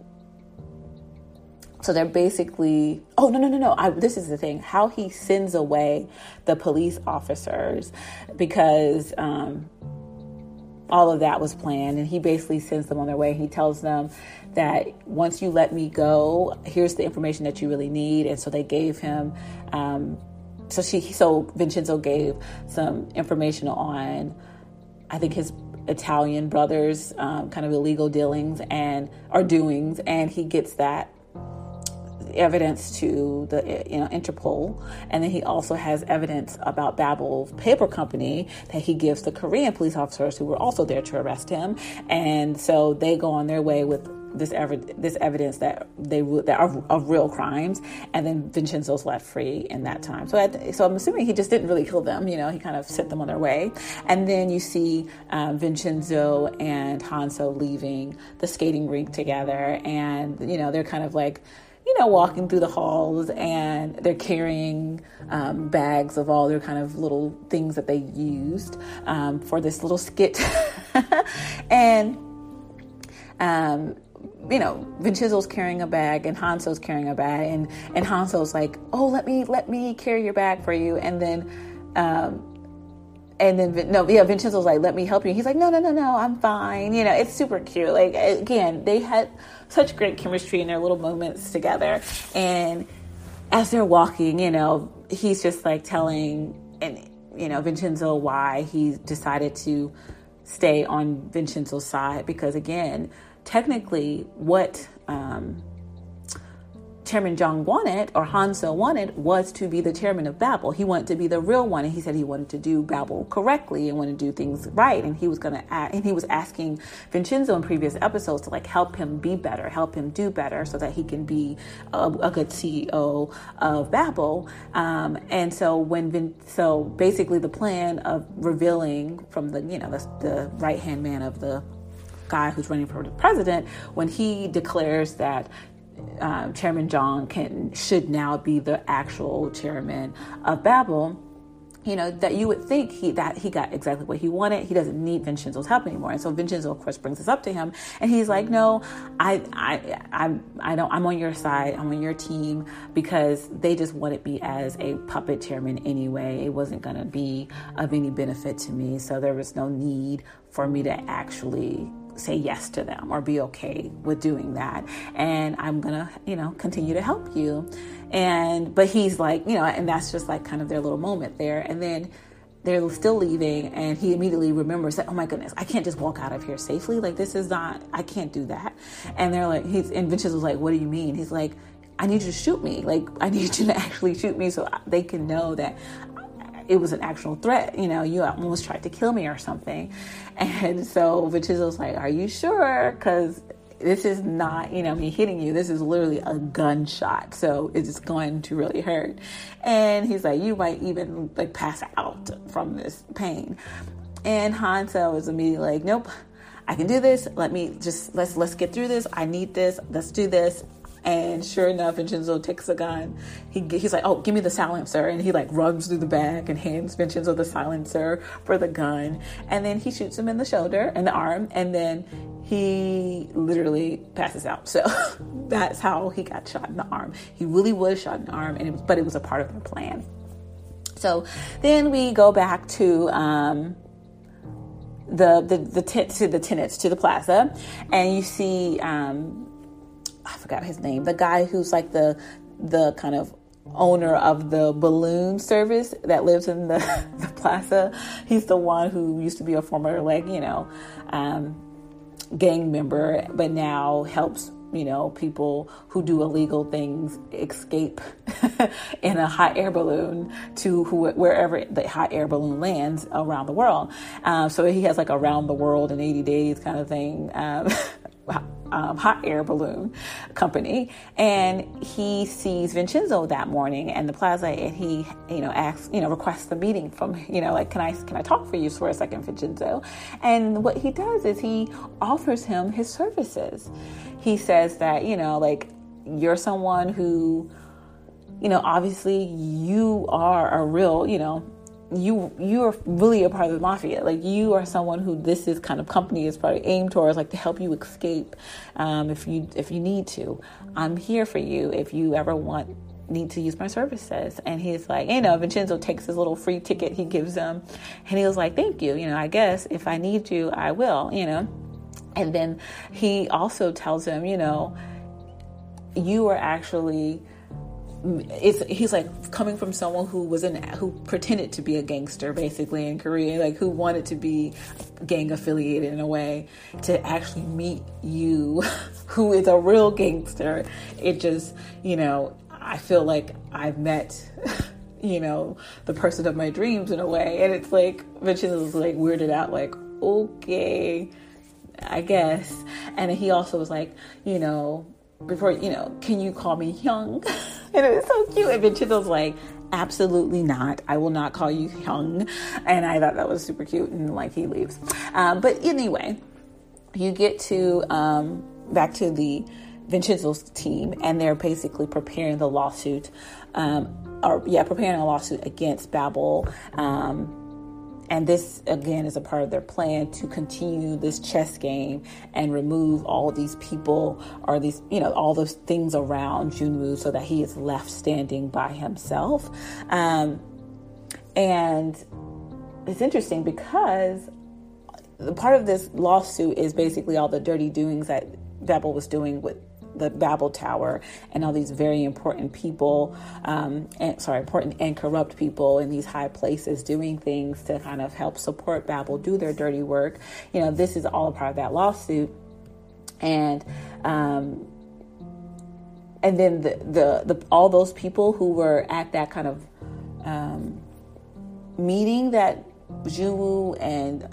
so they're basically, oh, no, no, no, no. I, this is the thing how he sends away the police officers because, um, all of that was planned and he basically sends them on their way he tells them that once you let me go here's the information that you really need and so they gave him um, so she so Vincenzo gave some information on I think his Italian brothers um, kind of illegal dealings and or doings and he gets that evidence to the you know Interpol. And then he also has evidence about Babel paper company that he gives the Korean police officers who were also there to arrest him. And so they go on their way with this ever this evidence that they that are of real crimes, and then Vincenzo's left free in that time. So at, so I'm assuming he just didn't really kill them. You know, he kind of sent them on their way, and then you see um, Vincenzo and Hanso leaving the skating rink together, and you know they're kind of like you know, walking through the halls and they're carrying um, bags of all their kind of little things that they used um, for this little skit. and um, you know, Vincenzo's carrying a bag and Hanso's carrying a bag, and and Hanso's like, "Oh, let me let me carry your bag for you," and then, um, and then no, yeah, Vincenzo's like, "Let me help you." He's like, "No, no, no, no, I'm fine." You know, it's super cute. Like again, they had such great chemistry in their little moments together, and as they're walking, you know, he's just like telling and you know Vincenzo why he decided to stay on Vincenzo's side because again technically what um, Chairman Jong wanted, or Hanso wanted, was to be the chairman of Babel. He wanted to be the real one, and he said he wanted to do Babel correctly and wanted to do things right. And he was going to, and he was asking Vincenzo in previous episodes to like help him be better, help him do better, so that he can be a, a good CEO of Babel. Um, and so when Vin, so basically the plan of revealing from the you know the, the right hand man of the guy who's running for the president when he declares that uh, Chairman John can should now be the actual chairman of Babel you know that you would think he that he got exactly what he wanted. He doesn't need Vincenzo's help anymore. And so Vincenzo, of course, brings this up to him, and he's like, "No, I, I, I, I don't. I'm on your side. I'm on your team because they just wanted me as a puppet chairman anyway. It wasn't going to be of any benefit to me. So there was no need for me to actually say yes to them or be okay with doing that and i'm gonna you know continue to help you and but he's like you know and that's just like kind of their little moment there and then they're still leaving and he immediately remembers that oh my goodness i can't just walk out of here safely like this is not i can't do that and they're like he's and Vincenzo was like what do you mean he's like I need you to shoot me. Like, I need you to actually shoot me so they can know that it was an actual threat. You know, you almost tried to kill me or something. And so Vincenzo's like, Are you sure? Because this is not, you know, me hitting you. This is literally a gunshot. So it's going to really hurt. And he's like, You might even like pass out from this pain. And Hanso is immediately like, Nope. I can do this. Let me just let's let's get through this. I need this. Let's do this. And sure enough, Vincenzo takes a gun. He, he's like, oh, give me the silencer. And he like runs through the bag and hands Vincenzo the silencer for the gun. And then he shoots him in the shoulder and the arm. And then he literally passes out. So that's how he got shot in the arm. He really was shot in the arm, and it was, but it was a part of their plan. So then we go back to um, the the the tent to the tenants to the plaza, and you see um, I forgot his name, the guy who's like the the kind of owner of the balloon service that lives in the, the plaza. He's the one who used to be a former like you know um, gang member, but now helps you know, people who do illegal things escape in a hot air balloon to wherever the hot air balloon lands around the world. Um, so he has like around the world in 80 days kind of thing. Um, um, hot air balloon company, and he sees Vincenzo that morning in the plaza, and he, you know, asks, you know, requests a meeting from, you know, like, can I, can I talk for you for a second, Vincenzo? And what he does is he offers him his services. He says that, you know, like, you're someone who, you know, obviously you are a real, you know, you you are really a part of the mafia. Like you are someone who this is kind of company is probably aimed towards, like to help you escape um, if you if you need to. I'm here for you if you ever want need to use my services. And he's like, you know, Vincenzo takes his little free ticket he gives him, and he was like, thank you. You know, I guess if I need you, I will. You know, and then he also tells him, you know, you are actually it's he's like coming from someone who was an who pretended to be a gangster basically in Korea, like who wanted to be gang affiliated in a way to actually meet you, who is a real gangster. It just you know I feel like I've met. you know the person of my dreams in a way and it's like Vincenzo was like weirded out like okay I guess and he also was like you know before you know can you call me young and it was so cute. And Vincenzo's like, absolutely not. I will not call you young. And I thought that was super cute. And like he leaves. Um, but anyway, you get to um, back to the Vincenzo's team, and they're basically preparing the lawsuit. Um, or yeah, preparing a lawsuit against Babel. Um, and this, again, is a part of their plan to continue this chess game and remove all these people or these, you know, all those things around Junwoo so that he is left standing by himself. Um, and it's interesting because the part of this lawsuit is basically all the dirty doings that Babel was doing with the Babel Tower and all these very important people, um, and sorry, important and corrupt people in these high places doing things to kind of help support Babel do their dirty work. You know, this is all a part of that lawsuit, and um, and then the, the the all those people who were at that kind of um, meeting that Junwoo and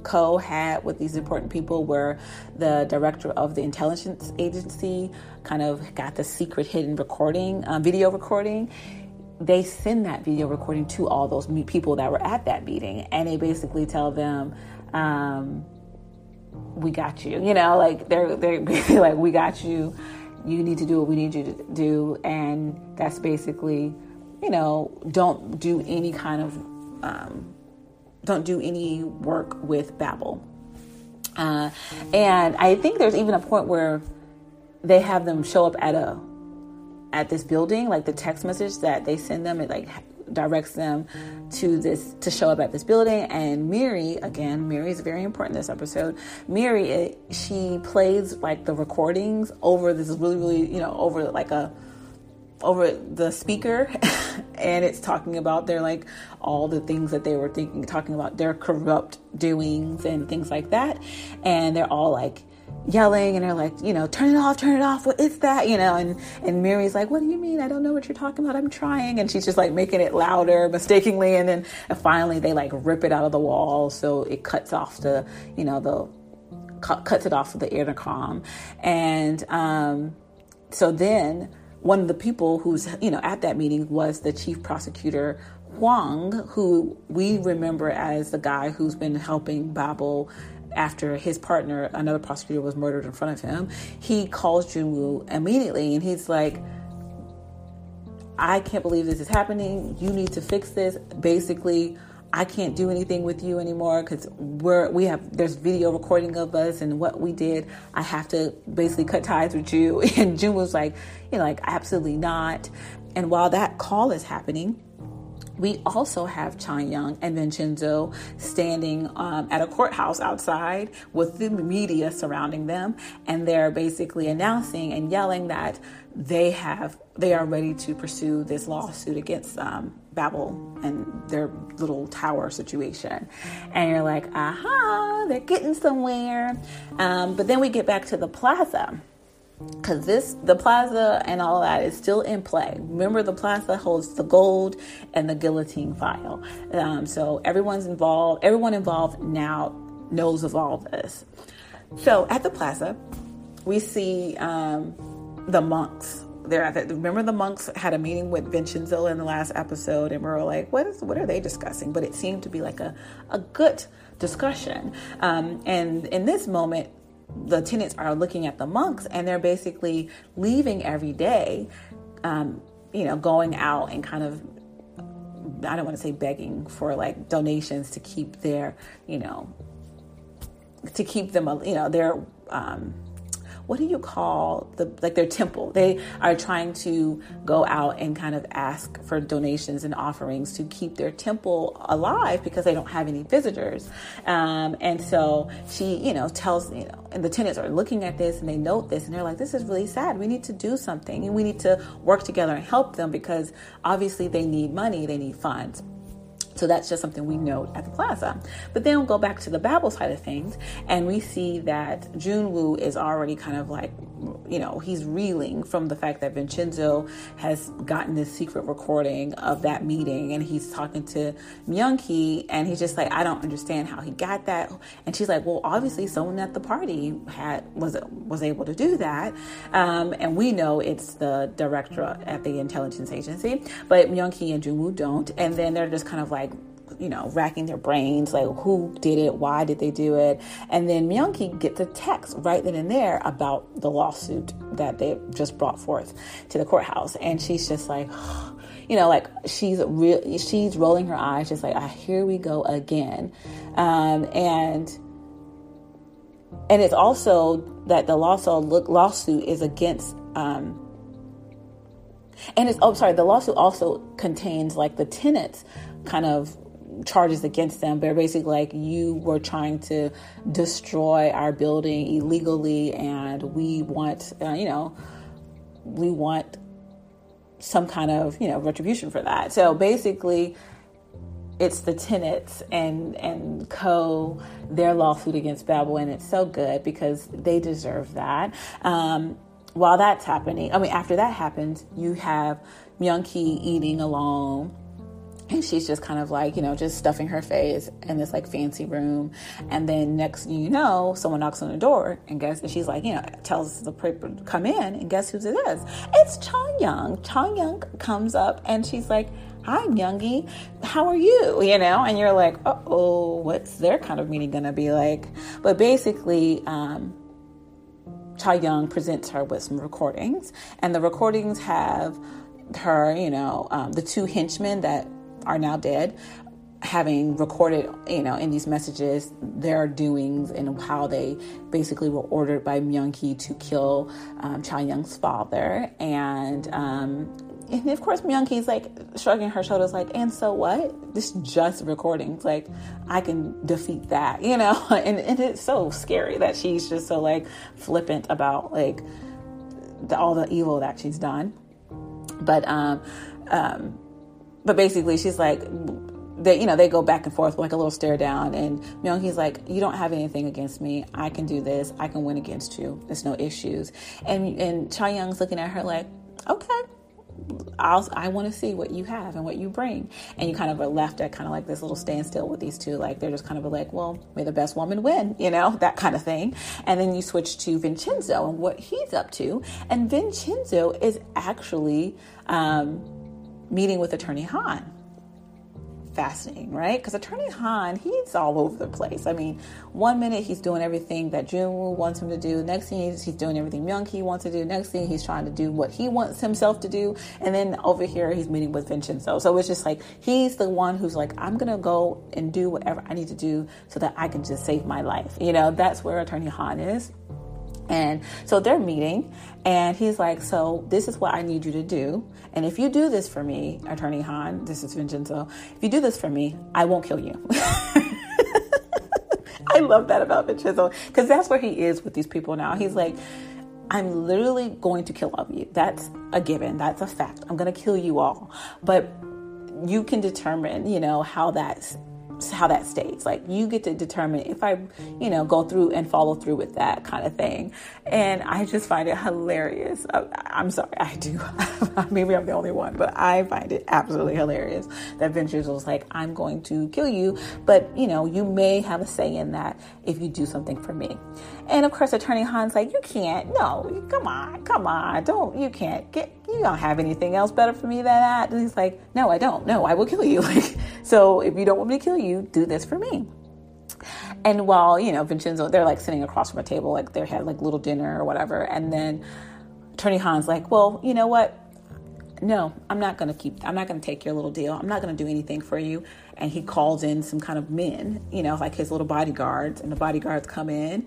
Co had with these important people where the director of the intelligence agency kind of got the secret hidden recording, um, video recording. They send that video recording to all those people that were at that meeting, and they basically tell them, um, "We got you." You know, like they're they're basically like, "We got you. You need to do what we need you to do," and that's basically, you know, don't do any kind of um, don't do any work with Babel. Uh, and I think there's even a point where they have them show up at a at this building, like the text message that they send them, it like directs them to this to show up at this building. And Miri, again, Miri is very important this episode. Miri, it, she plays like the recordings over this really, really, you know, over like a over the speaker and it's talking about their like all the things that they were thinking talking about their corrupt doings and things like that. And they're all like yelling and they're like you know turn it off turn it off what is that? You know and and Miri's like what do you mean? I don't know what you're talking about. I'm trying. And she's just like making it louder mistakenly and then finally they like rip it out of the wall so it cuts off the you know the cuts it off of the intercom. And um so then one of the people who's you know at that meeting was the chief prosecutor Huang, who we remember as the guy who's been helping Babel after his partner, another prosecutor, was murdered in front of him. He calls Junwoo immediately and he's like, I can't believe this is happening. You need to fix this. Basically, I can't do anything with you anymore because we're we have there's video recording of us and what we did. I have to basically cut ties with you. And June was like, you know, like absolutely not. And while that call is happening, we also have Cha Young and Vincenzo standing um, at a courthouse outside with the media surrounding them, and they're basically announcing and yelling that they have they are ready to pursue this lawsuit against um, Babel and their little tower situation. And you're like, aha, they're getting somewhere. Um, but then we get back to the plaza because this the plaza and all that is still in play. Remember the plaza holds the gold and the guillotine file. Um, so everyone's involved everyone involved now knows of all this. So at the plaza we see um, the monks. There remember the monks had a meeting with Vincenzo in the last episode and we were like what is what are they discussing? But it seemed to be like a, a good discussion. Um, and in this moment the tenants are looking at the monks and they're basically leaving every day, um, you know, going out and kind of, I don't want to say begging for like donations to keep their, you know, to keep them, you know, their, um, what do you call the like their temple? They are trying to go out and kind of ask for donations and offerings to keep their temple alive because they don't have any visitors. Um, and so she you know tells you know and the tenants are looking at this and they note this and they're like this is really sad. We need to do something and we need to work together and help them because obviously they need money they need funds so that's just something we note at the plaza. But then we'll go back to the Babel side of things, and we see that Junwoo is already kind of like, you know, he's reeling from the fact that Vincenzo has gotten this secret recording of that meeting, and he's talking to Myung-hee, and he's just like, I don't understand how he got that. And she's like, Well, obviously someone at the party had was was able to do that, um, and we know it's the director at the intelligence agency, but Myung-hee and Junwoo don't, and then they're just kind of like you know, racking their brains, like who did it, why did they do it, and then Myung-hee gets a text right then and there about the lawsuit that they just brought forth to the courthouse, and she's just like, you know, like she's real, she's rolling her eyes, just like, ah, here we go again, um, and and it's also that the lawsuit lawsuit is against. Um, and it's oh sorry the lawsuit also contains like the tenants kind of charges against them, but basically like you were trying to destroy our building illegally, and we want, uh, you know, we want some kind of you know retribution for that. So basically, it's the tenants and and co their lawsuit against Babel, and it's so good because they deserve that. Um, while that's happening, I mean, after that happens, you have Myung-hee eating alone and she's just kind of like you know just stuffing her face in this like fancy room. And then next you know someone knocks on the door and guess and she's like you know tells the paper to come in and guess who it is? It's Cha Young. Cha Young comes up and she's like hi Youngie how are you? You know? And you're like oh what's their kind of meeting gonna be like? But basically um Cha Young presents her with some recordings. And the recordings have her you know um, the two henchmen that are now dead having recorded, you know, in these messages their doings and how they basically were ordered by Myung-hee to kill um, Cha Young's father. And, um, and of course, Myung-hee's like shrugging her shoulders, like, and so what? This just recordings. Like, I can defeat that, you know? And, and it's so scary that she's just so like flippant about like the, all the evil that she's done. But, um, um, but basically she's like they you know they go back and forth like a little stare down and Myung-hee's like you don't have anything against me I can do this I can win against you there's no issues and and Cha Young's looking at her like okay I'll, I want to see what you have and what you bring. And you kind of are left at kind of like this little standstill with these two. Like they're just kind of like, well, may the best woman win, you know, that kind of thing. And then you switch to Vincenzo and what he's up to. And Vincenzo is actually um, meeting with Attorney Han. Fascinating, right? Because Attorney Han, he's all over the place. I mean, one minute he's doing everything that Junwoo wants him to do. Next thing he's, he's doing everything Myung-hee wants to do. Next thing he's trying to do what he wants himself to do. And then over here he's meeting with Vincenzo. So it's just like he's the one who's like, I'm gonna go and do whatever I need to do so that I can just save my life. You know, that's where Attorney Han is. And so they're meeting, and he's like, So, this is what I need you to do. And if you do this for me, Attorney Han, this is Vincenzo, if you do this for me, I won't kill you. I love that about Vincenzo because that's where he is with these people now. He's like, I'm literally going to kill all of you. That's a given. That's a fact. I'm going to kill you all. But you can determine, you know, how that's how that stays. Like you get to determine if I, you know, go through and follow through with that kind of thing. And I just find it hilarious. I, am sorry, I do. Maybe I'm the only one, but I find it absolutely hilarious that Vincenzo was like, I'm going to kill you, but you know, you may have a say in that if you do something for me. And of course, Attorney Han's like, you can't. No, come on, come on, don't. You can't get. You don't have anything else better for me than that. And he's like, no, I don't. No, I will kill you. Like, so if you don't want me to kill you, do this for me. And while you know Vincenzo, they're like sitting across from a table, like they had like little dinner or whatever. And then Attorney Han's like, well, you know what? No, I'm not going to keep. I'm not going to take your little deal. I'm not going to do anything for you. And he calls in some kind of men, you know, like his little bodyguards, and the bodyguards come in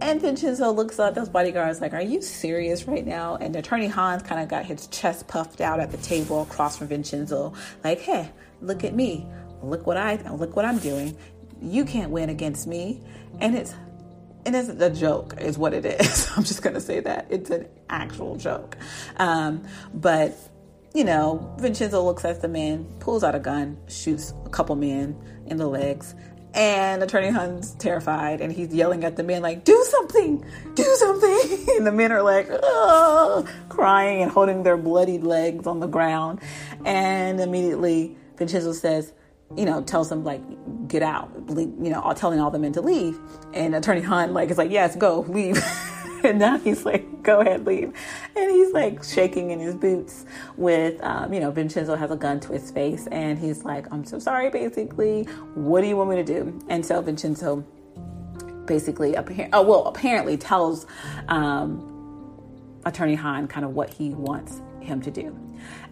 and Vincenzo looks at those bodyguards like, Are you serious right now? And Attorney Han's kind of got his chest puffed out at the table across from Vincenzo, like, Hey, look at me. Look what I look what I'm doing. You can't win against me. And it's and it's a joke, is what it is. I'm just gonna say that. It's an actual joke. Um, but you know, Vincenzo looks at the man, pulls out a gun, shoots a couple men in the legs, and Attorney Han's terrified and he's yelling at the men, like, do something, do something. And the men are like, oh, crying and holding their bloodied legs on the ground. And immediately Vincenzo says, you know, tells them, like, get out, you know, telling all the men to leave. And Attorney Han, like, is like, yes, go, leave. and now he's like, go ahead, leave. And he's like shaking in his boots with, um, you know, Vincenzo has a gun to his face and he's like, I'm so sorry, basically. What do you want me to do? And so Vincenzo basically, oh, well, apparently tells um, Attorney Han kind of what he wants him to do.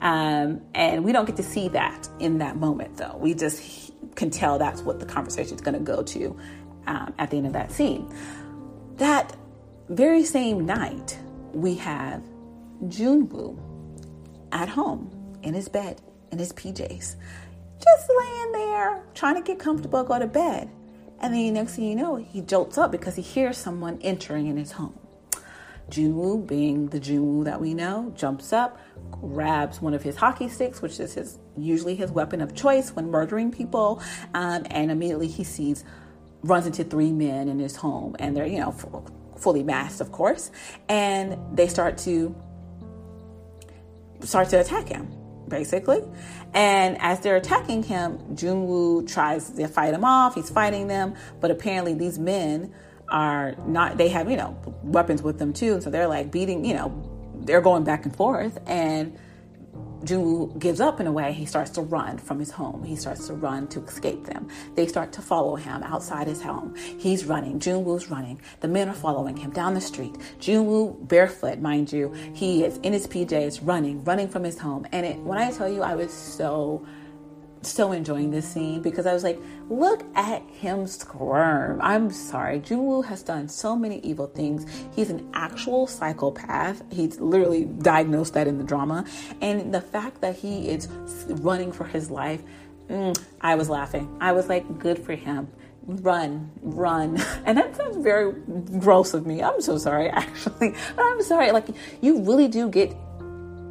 Um, and we don't get to see that in that moment, though. We just can tell that's what the conversation is going to go to um, at the end of that scene. That very same night, we have Junwoo at home in his bed, in his PJs, just laying there trying to get comfortable, go to bed. And then the next thing you know, he jolts up because he hears someone entering in his home. Junwoo, being the Junwoo that we know, jumps up, grabs one of his hockey sticks, which is his usually his weapon of choice when murdering people, um, and immediately he sees runs into three men in his home, and they're you know fully masked, of course, and they start to start to attack him, basically. And as they're attacking him, Junwoo tries to fight him off. He's fighting them, but apparently these men are not. They have you know weapons with them too, and so they're like beating. You know, they're going back and forth, and Junwoo gives up in a way. He starts to run from his home. He starts to run to escape them. They start to follow him outside his home. He's running. Junwoo's running. The men are following him down the street. Junwoo, barefoot, mind you, he is in his PJs, running, running from his home. And it, when I tell you, I was so so enjoying this scene because I was like, look at him squirm. I'm sorry. Junwoo has done so many evil things. He's an actual psychopath. He's literally diagnosed that in the drama. And the fact that he is running for his life, mm, I was laughing. I was like, good for him. Run, run. And that sounds very gross of me. I'm so sorry, actually. I'm sorry. Like, you really do get,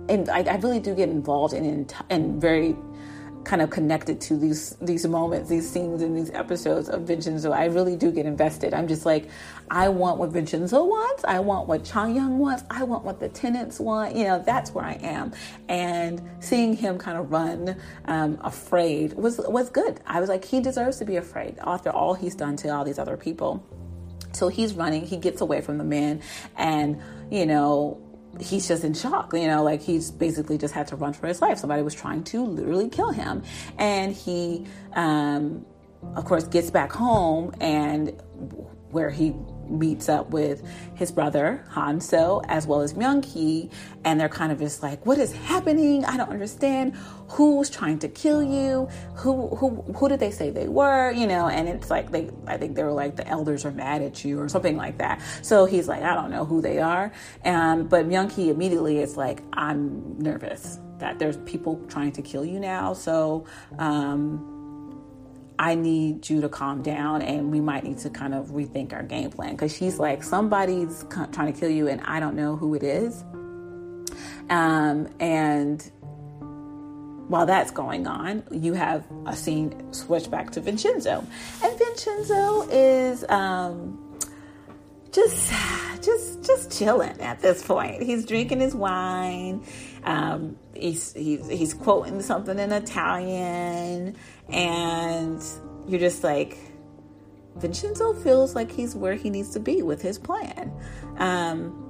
and I, I really do get involved in, in, very kind of connected to these these moments, these scenes, and these episodes of Vincenzo. I really do get invested. I'm just like, I want what Vincenzo wants. I want what Cha Young wants. I want what the tenants want. You know, that's where I am. And seeing him kind of run um, afraid was was good. I was like, he deserves to be afraid after all he's done to all these other people. So he's running. He gets away from the man, and you know he's just in shock, you know, like he's basically just had to run for his life. Somebody was trying to literally kill him. And he, um, of course, gets back home and where he meets up with his brother Hanso as well as Myung and they're kind of just like, "What is happening? I don't understand. Who's trying to kill you? Who who who did they say they were? You know?" And it's like they, I think they were like the elders are mad at you or something like that. So he's like, "I don't know who they are," um, but Myung immediately is like, "I'm nervous that there's people trying to kill you now." So. Um, I need you to calm down and we might need to kind of rethink our game plan because she's like, somebody's trying to kill you and I don't know who it is. Um, and while that's going on, you have a scene switch back to Vincenzo. And Vincenzo is um, just just just chilling at this point. He's drinking his wine. Um, he's, he's he's quoting something in Italian and you're just like, Vincenzo feels like he's where he needs to be with his plan. Um,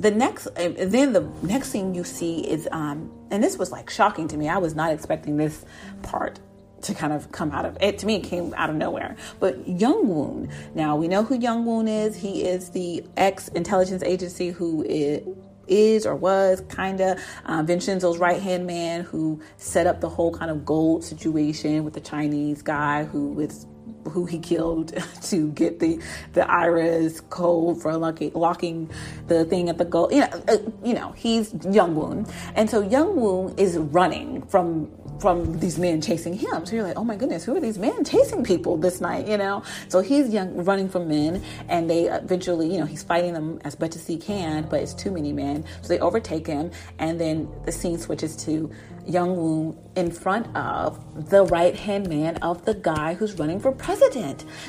the next, then the next thing you see is, um, and this was like shocking to me. I was not expecting this part to kind of come out of it. To me, it came out of nowhere. But Young Woon. Now we know who Young Woon is. He is the ex intelligence agency who is is or was kind of uh, Vincenzo's right hand man who set up the whole kind of gold situation with the Chinese guy who was who he killed to get the the IRA's code for locking, locking the thing at the goal. You know, uh, you know, he's Young Woon, and so Young Woon is running from from these men chasing him. So you're like, oh my goodness, who are these men chasing people this night? You know, so he's young, running from men, and they eventually, you know, he's fighting them as best as he can, but it's too many men, so they overtake him, and then the scene switches to Young Woon in front of the right hand man of the guy who's running for president.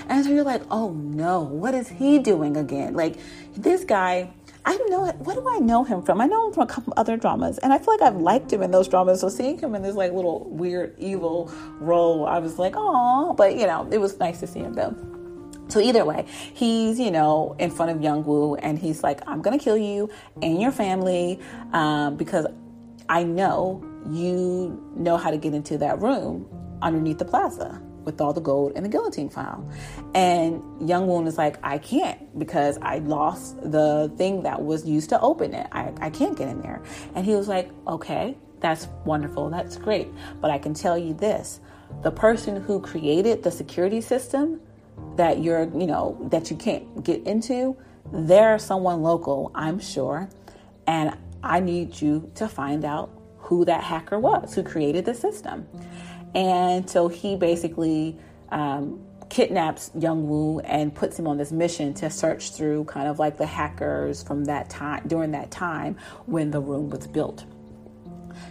And so you're like, oh no, what is he doing again? Like, this guy. I know what do I know him from? I know him from a couple other dramas, and I feel like I've liked him in those dramas. So seeing him in this like little weird evil role, I was like, oh, but you know, it was nice to see him though. So either way, he's you know in front of Young Woo, and he's like, I'm gonna kill you and your family um, because I know you know how to get into that room underneath the plaza with all the gold and the guillotine file. And Young Woon is like, I can't because I lost the thing that was used to open it. I, I can't get in there. And he was like, okay, that's wonderful. That's great. But I can tell you this the person who created the security system that you're, you know, that you can't get into, they're someone local, I'm sure. And I need you to find out who that hacker was who created the system. And so he basically um, kidnaps Young Woo and puts him on this mission to search through kind of like the hackers from that time during that time when the room was built.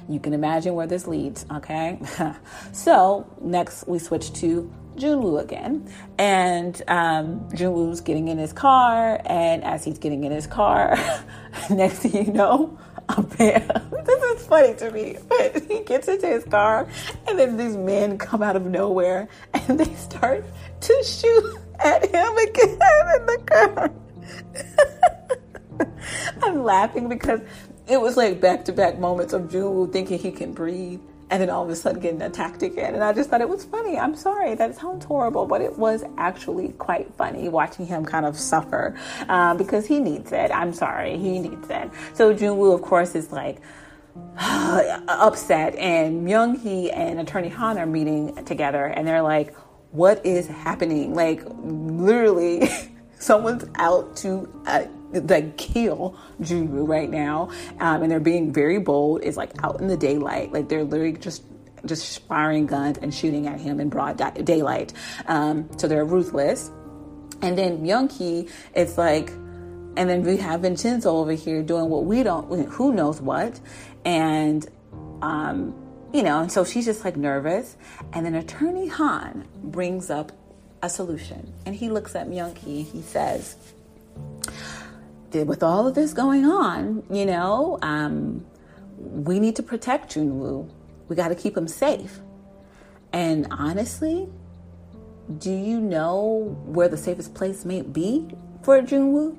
You can imagine where this leads, okay? so next we switch to Junwoo again, and um, Junwoo's getting in his car, and as he's getting in his car, next thing you know, a man. this is funny to me, but he gets into his car, and then these men come out of nowhere and they start to shoot at him again in the car. I'm laughing because it was like back to back moments of Jewel thinking he can breathe and then all of a sudden getting attacked again. And I just thought it was funny. I'm sorry, that sounds horrible, but it was actually quite funny watching him kind of suffer uh, because he needs it. I'm sorry, he needs it. So Junwoo, of course, is like, upset and Myung Hee and Attorney Han are meeting together and they're like, what is happening? Like literally someone's out to uh, like kill Junwoo right now, um, and they're being very bold. It's like out in the daylight, like they're literally just just firing guns and shooting at him in broad di- daylight. Um, so they're ruthless. And then Myung it's like, and then we have Vincenzo over here doing what we don't, who knows what, and. Um, you know, and so she's just like nervous. And then Attorney Han brings up a solution. And he looks at Myung he says, with all of this going on, you know, um, we need to protect Junwoo. We got to keep him safe. And honestly, do you know where the safest place may be for Junwoo?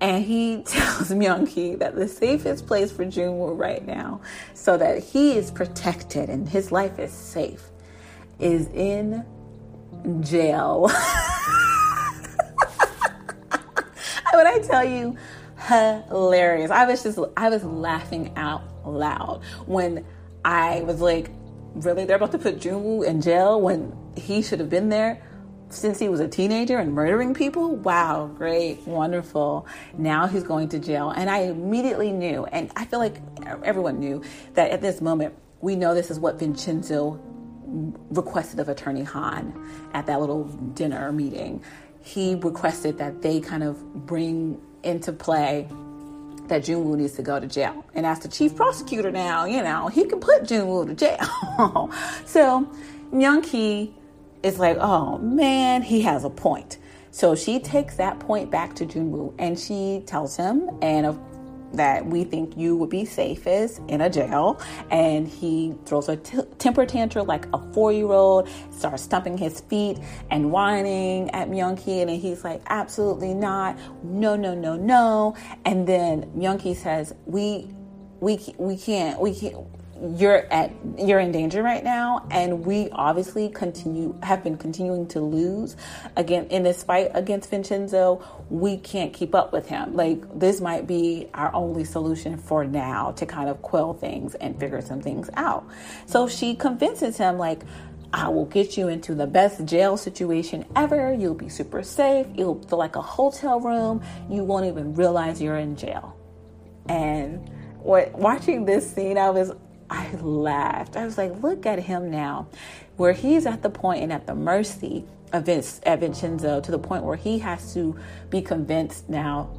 And he tells Myung that the safest place for Junwoo right now, so that he is protected and his life is safe, is in jail. when I tell you, hilarious. I was just, I was laughing out loud when I was like, really, they're about to put Junwoo in jail when he should have been there since he was a teenager and murdering people. Wow, great, wonderful. Now he's going to jail. And I immediately knew, and I feel like everyone knew, that at this moment, we know this is what Vincenzo requested of Attorney Han at that little dinner meeting. He requested that they kind of bring into play that Junwoo needs to go to jail. And as the chief prosecutor now, you know, he can put Junwoo to jail. so Myung is like, oh man, he has a point. So she takes that point back to Junwoo and she tells him, and of that we think you would be safest in a jail. And he throws a t- temper tantrum like a four year old, starts stumping his feet and whining at Myung-ki. And he's like, absolutely not. No, no, no, no. And then Myung-ki says, we, we, we can't, we can't, you're at you're in danger right now and we obviously continue have been continuing to lose again in this fight against Vincenzo we can't keep up with him like this might be our only solution for now to kind of quell things and figure some things out so she convinces him like I will get you into the best jail situation ever. You'll be super safe. You'll feel like a hotel room. You won't even realize you're in jail. And what, watching this scene, I was I laughed. I was like, look at him now, where he's at the point and at the mercy of Vince, Vincenzo to the point where he has to be convinced now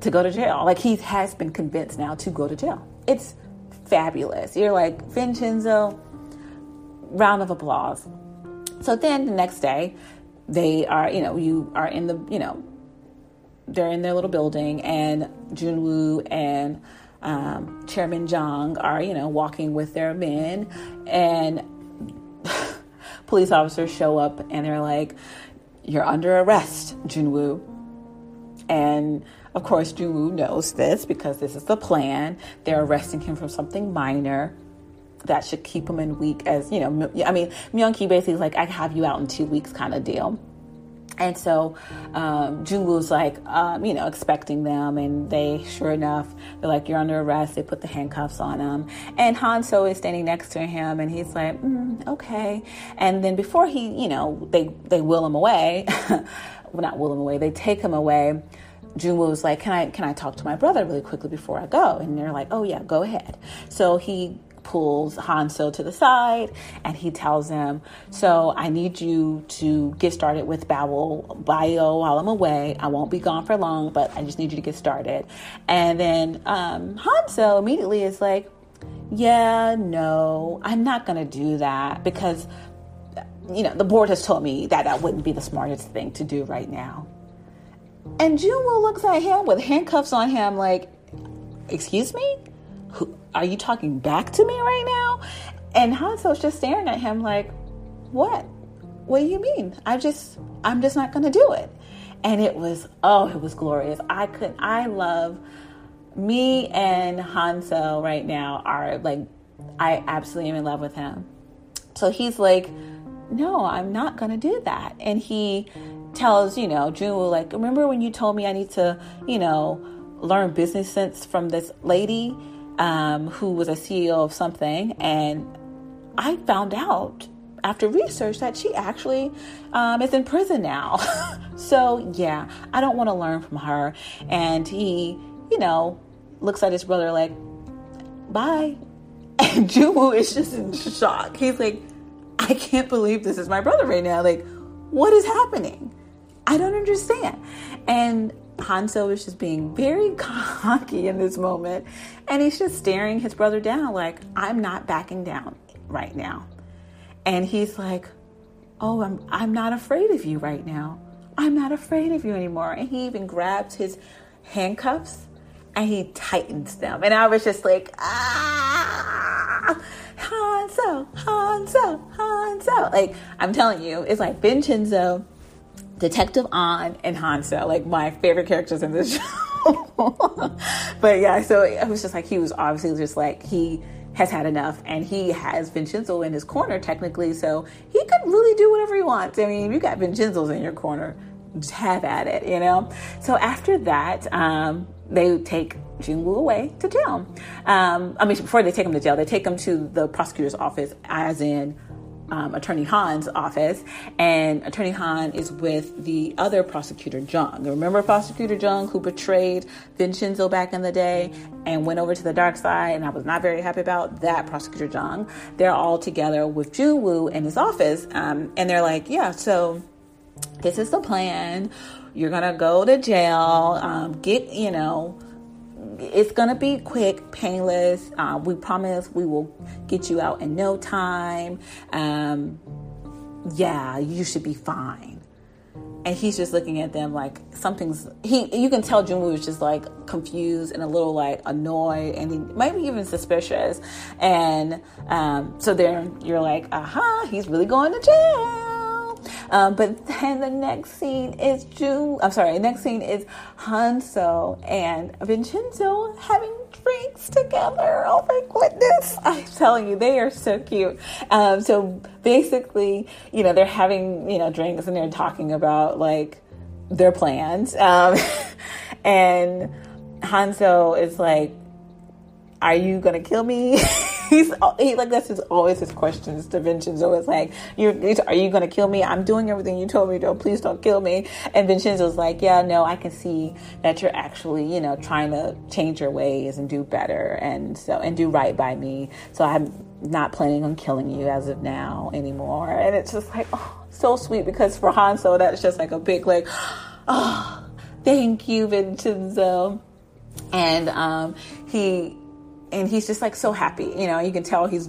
to go to jail. Like he has been convinced now to go to jail. It's fabulous. You're like, Vincenzo, round of applause. So then the next day, they are, you know, you are in the, you know, they're in their little building and Junwoo and um, Chairman Jang are, you know, walking with their men, and police officers show up and they're like, "You're under arrest, Junwoo." And of course, Junwoo knows this because this is the plan. They're arresting him for something minor that should keep him in week as you know. I mean, Myung-ki basically is like, "I have you out in two weeks," kind of deal. And so um, Junwoo's like, um, you know, expecting them, and they, sure enough, they're like, "You're under arrest." They put the handcuffs on him, and Han Hanso is standing next to him, and he's like, mm, "Okay." And then before he, you know, they they will him away, well, not will him away, they take him away. Junwoo's like, "Can I can I talk to my brother really quickly before I go?" And they're like, "Oh yeah, go ahead." So he pulls Hanso to the side and he tells him, So I need you to get started with Bio, bio while I'm away. I won't be gone for long, but I just need you to get started. And then um, Hanso immediately is like, Yeah, no, I'm not going to do that because, you know, the board has told me that that wouldn't be the smartest thing to do right now. And Junwoo looks at him with handcuffs on him, like, Excuse me? Are you talking back to me right now? And Hanso's just staring at him like, what? What do you mean? I just, I'm just not going to do it. And it was, oh, it was glorious. I could, I love me and Hanso right now are like, I absolutely am in love with him. So he's like, no, I'm not going to do that. And he tells, you know, Junwoo, like, remember when you told me I need to, you know, learn business sense from this lady? Um, who was a CEO of something, and I found out after research that she actually um, is in prison now. so yeah, I don't want to learn from her. And he, you know, looks at his brother like, "Bye." And Junwoo is just in shock. He's like, "I can't believe this is my brother right now. Like, what is happening? I don't understand." And Hanso is just being very cocky in this moment. And he's just staring his brother down, like, I'm not backing down right now. And he's like, Oh, I'm, I'm not afraid of you right now. I'm not afraid of you anymore. And he even grabs his handcuffs and he tightens them. And I was just like, ah, Hanso, Hanso, Hanso. Like, I'm telling you, it's like Vincenzo Detective An and Hanso, like my favorite characters in this show. but yeah, so it was just like he was obviously just like he has had enough and he has Vincenzo in his corner technically, so he could really do whatever he wants. I mean, you got Vincenzo's in your corner. have at it, you know? So after that, um, they take Junwoo away to jail. Um, I mean, before they take him to jail, they take him to the prosecutor's office, as in um, Attorney Han's office, and Attorney Han is with the other prosecutor, Jung. Remember Prosecutor Jung, who betrayed Vincenzo back in the day and went over to the dark side, and I was not very happy about that Prosecutor Jung. They're all together with Junwoo in his office, um, and they're like, yeah, so this is the plan. You're gonna go to jail, um, get, you know, it's gonna be quick, painless. Uh, we promise we will get you out in no time. Um, yeah, you should be fine. And he's just looking at them like something's he. You can tell Junwoo is just like confused and a little like annoyed and he, maybe even suspicious. And um, so then you're like, aha, he's really going to jail. Um, but then the next scene is June. I'm sorry. The next scene is Hanso and Vincenzo having drinks together. Oh my goodness! I'm telling you, they are so cute. Um, so basically, you know, they're having you know drinks and they're talking about like their plans. Um, and Hanso is like, "Are you gonna kill me?" he's he like that's his always his questions to Vincenzo. It's like, you are you to kill me? I'm doing everything you told me to. Please don't kill me. And Vincenzo's like, yeah, no, I can see that you're actually, you know, trying to change your ways and do better and so and do right by me. So I'm not planning on killing you as of now anymore. And it's just like, oh, so sweet because for Hanso, that's just like a big like, oh, thank you, Vincenzo. And um, he and he's just like so happy. You know, you can tell he's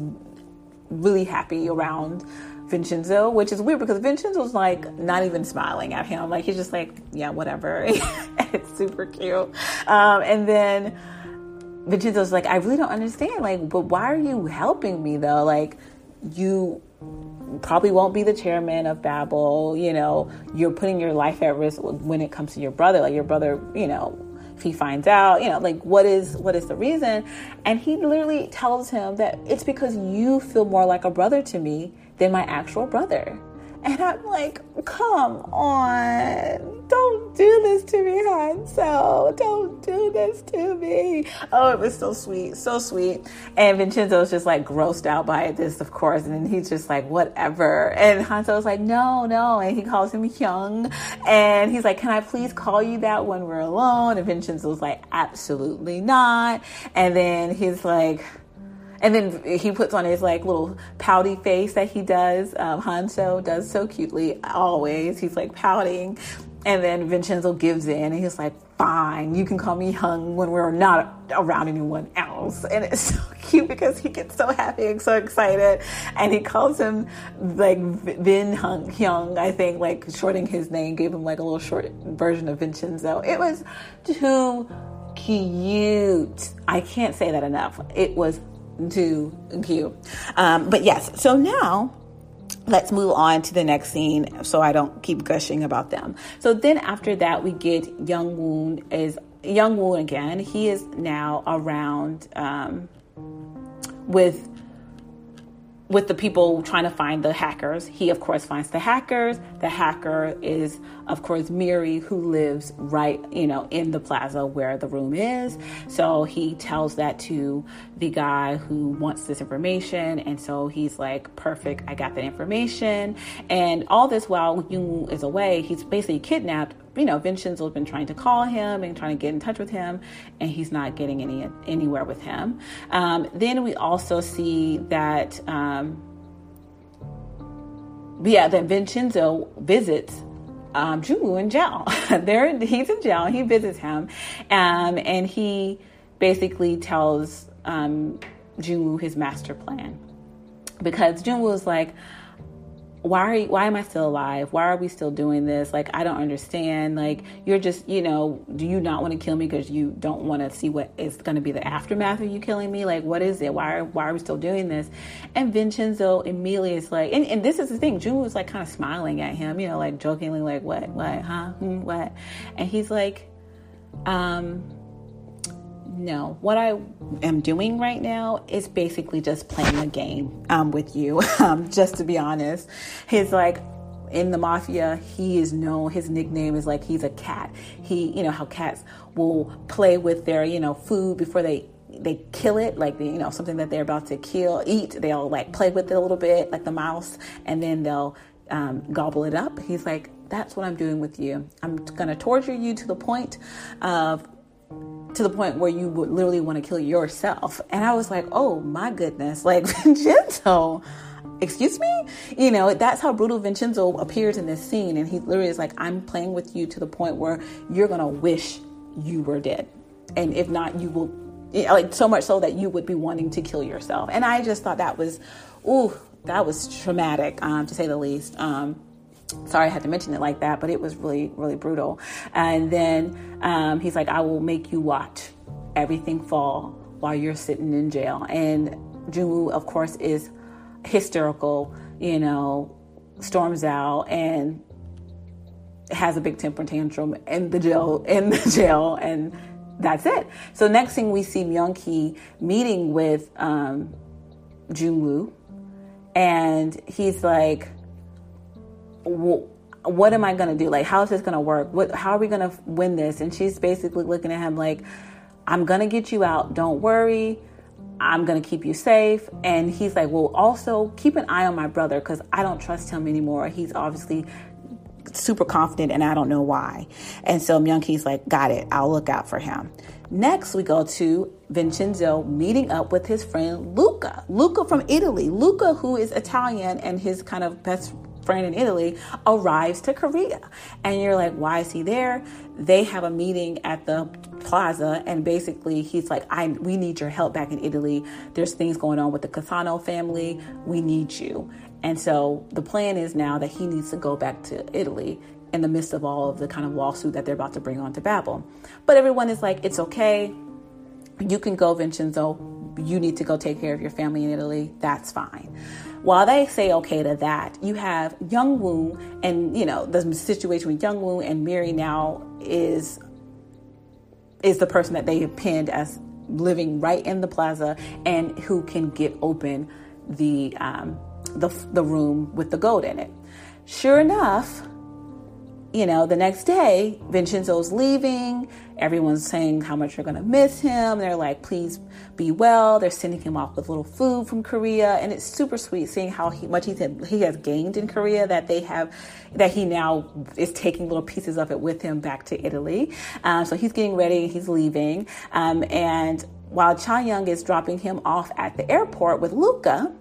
really happy around Vincenzo, which is weird because Vincenzo's like not even smiling at him. Like he's just like, yeah, whatever. it's super cute. Um, and then Vincenzo's like, I really don't understand. Like, but why are you helping me though? Like, you probably won't be the chairman of Babel. You know, you're putting your life at risk when it comes to your brother. Like your brother, you know, he finds out, you know, like what is what is the reason? And he literally tells him that it's because you feel more like a brother to me than my actual brother. And I'm like, come on, don't do this to me, Hanso. Don't do this to me. Oh, it was so sweet, so sweet. And Vincenzo's just like grossed out by this, of course. And then he's just like, whatever. And Hanso's like, no, no. And he calls him Young. And he's like, can I please call you that when we're alone? And Vincenzo's like, absolutely not. And then he's like, and then he puts on his like little pouty face that he does. Um, Hanso does so cutely always. He's like pouting. And then Vincenzo gives in and he's like, fine, you can call me Hyung when we're not around anyone else. And it's so cute because he gets so happy and so excited. And he calls him like Vin Hung Hyung, I think, like shorting his name, gave him like a little short version of Vincenzo. It was too cute. I can't say that enough. It was too you. Um, but yes, so now let's move on to the next scene so I don't keep gushing about them. So then after that, we get Young Woon is Young Woon again. He is now around um, with with the people trying to find the hackers. He, of course, finds the hackers. The hacker is, of course, Miri, who lives right, you know, in the plaza where the room is. So he tells that to the guy who wants this information. And so he's like, perfect, I got that information. And all this while Jung is away, he's basically kidnapped you know, Vincenzo's been trying to call him and trying to get in touch with him, and he's not getting any anywhere with him. Um, then we also see that, um, yeah, that Vincenzo visits um, Junwoo in jail. there, he's in jail. He visits him, um, and he basically tells um, Junwoo his master plan because Junwoo is like why are you, why am I still alive? Why are we still doing this? Like I don't understand. Like you're just, you know, do you not want to kill me because you don't want to see what is going to be the aftermath of you killing me? Like what is it? Why are why are we still doing this? And Vincenzo immediately is like, and, and this is the thing. June was like kind of smiling at him, you know, like jokingly, like what, what, huh, hmm, what? And he's like, um no, what I am doing right now is basically just playing a game um, with you, um, just to be honest. He's like, in the mafia, he is known, his nickname is like he's a cat. He, you know, how cats will play with their, you know, food before they they kill it, like you know something that they're about to kill, eat. They'll like play with it a little bit, like the mouse, and then they'll um, gobble it up. He's like, that's what I'm doing with you. I'm gonna torture you to the point of to the point where you would literally want to kill yourself. And I was like, oh my goodness, like Vincenzo, excuse me? You know, that's how brutal Vincenzo appears in this scene. And he literally is like, I'm playing with you to the point where you're going to wish you were dead. And if not, you will, like, so much so that you would be wanting to kill yourself. And I just thought that was, ooh, that was traumatic, um, to say the least. Um, sorry I had to mention it like that, but it was really, really brutal. And then um, he's like, I will make you watch everything fall while you're sitting in jail. And Junwoo, of course, is hysterical, you know, storms out and has a big temper tantrum in the jail, in the jail, and that's it. So next thing we see Myung Ki meeting with um, Junwoo, and he's like, what am I going to do? Like, how is this going to work? What, how are we going to win this? And she's basically looking at him like, I'm going to get you out. Don't worry. I'm going to keep you safe. And he's like, well, also keep an eye on my brother because I don't trust him anymore. He's obviously super confident and I don't know why. And so Myung Ki's like, got it. I'll look out for him. Next, we go to Vincenzo meeting up with his friend Luca. Luca from Italy. Luca, who is Italian and his kind of best friend in Italy arrives to Korea. And you're like, why is he there? They have a meeting at the plaza and basically he's like, I we need your help back in Italy. There's things going on with the Cassano family. We need you. And so the plan is now that he needs to go back to Italy in the midst of all of the kind of lawsuit that they're about to bring on to Babel. But everyone is like, it's okay. You can go, Vincenzo. You need to go take care of your family in Italy. That's fine. While they say okay to that, you have Young Woo, and you know the situation with Young Woo and Miri now is is the person that they have pinned as living right in the plaza and who can get open the um, the the room with the gold in it. Sure enough, you know, the next day, Vincenzo's leaving. Everyone's saying how much they're going to miss him. They're like, please be well. They're sending him off with little food from Korea. And it's super sweet seeing how he, much he, he has gained in Korea that they have, that he now is taking little pieces of it with him back to Italy. Um, so he's getting ready. He's leaving. Um, and while Cha Young is dropping him off at the airport with Luca,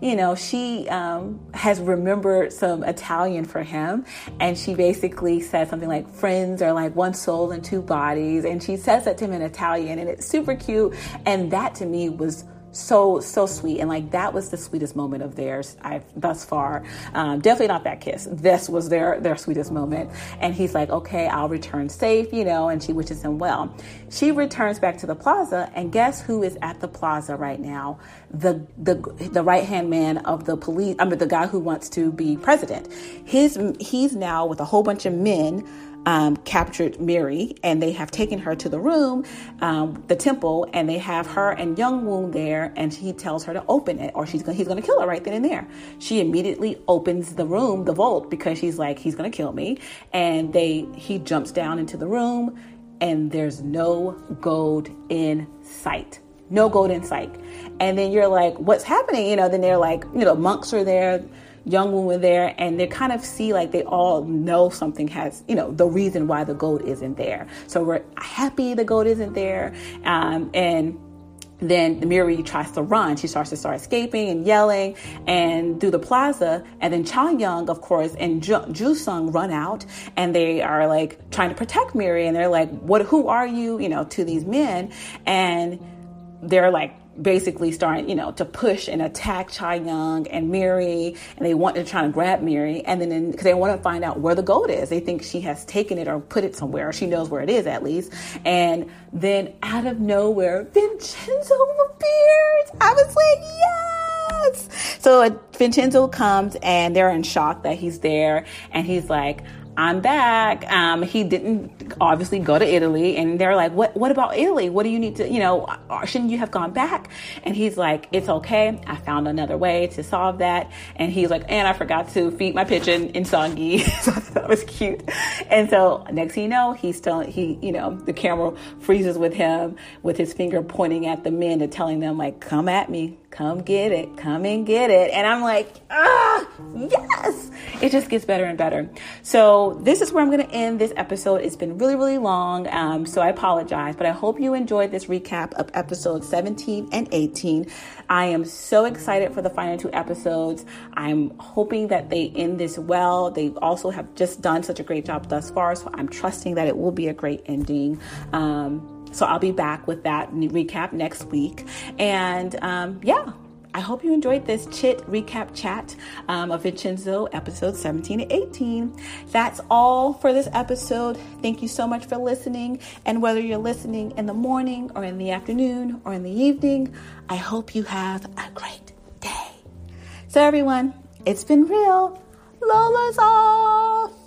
you know, she um, has remembered some Italian for him. And she basically says something like, friends are like one soul and two bodies. And she says that to him in Italian, and it's super cute. And that to me was so so sweet and like that was the sweetest moment of theirs I've thus far. Um, definitely not that kiss. This was their their sweetest moment. And he's like, okay, I'll return safe, you know. And she wishes him well. She returns back to the plaza, and guess who is at the plaza right now? The the the right hand man of the police. I mean, the guy who wants to be president. His he's now with a whole bunch of men um, captured Miri and they have taken her to the room, um, the temple, and they have her and Young Woon there, and he tells her to open it or she's gonna, he's going to kill her right then and there. She immediately opens the room, the vault, because she's like, he's going to kill me. And they he jumps down into the room, and there's no gold in sight. No gold in sight. And then you're like, what's happening? You know, then they're like, you know, monks are there young women there and they kind of see like they all know something has you know the reason why the gold isn't there so we're happy the gold isn't there um, and then Miri tries to run. She starts to start escaping and yelling and through the plaza. And then Cha Young, of course, and Ju, Sung run out and they are like trying to protect Miri. And they're like, what, who are you? You know, to these men. And they're like basically starting, you know, to push and attack Cha Young and Miri, and they want to try to grab Miri, and then because they want to find out where the gold is, they think she has taken it or put it somewhere, or she knows where it is at least, and then out of nowhere, Vincenzo appears. I was like, yes. So uh, Vincenzo comes, and they're in shock that he's there, and he's like. I'm back. Um, he didn't obviously go to Italy, and they're like, "What? What about Italy? What do you need to? You know, shouldn't you have gone back?" And he's like, "It's okay. I found another way to solve that." And he's like, "And I forgot to feed my pigeon Inzaghi." so that was cute. And so next thing you know, he's still he, you know, the camera freezes with him with his finger pointing at the men and telling them like, "Come at me." Come get it, come and get it. And I'm like, ah, yes. It just gets better and better. So this is where I'm going to end this episode. It's been really, really long. Um, so I apologize, but I hope you enjoyed this recap of episode 17 and 18. I am so excited for the final two episodes. I'm hoping that they end this well. They also have just done such a great job thus far. So I'm trusting that it will be a great ending. Um, so I'll be back with that recap next week. And um, yeah, I hope you enjoyed this chit recap chat um, of Vincenzo episode 17 and 18. That's all for this episode. Thank you so much for listening. And whether you're listening in the morning or in the afternoon or in the evening, I hope you have a great day. So, everyone, it's been real. Lola's all.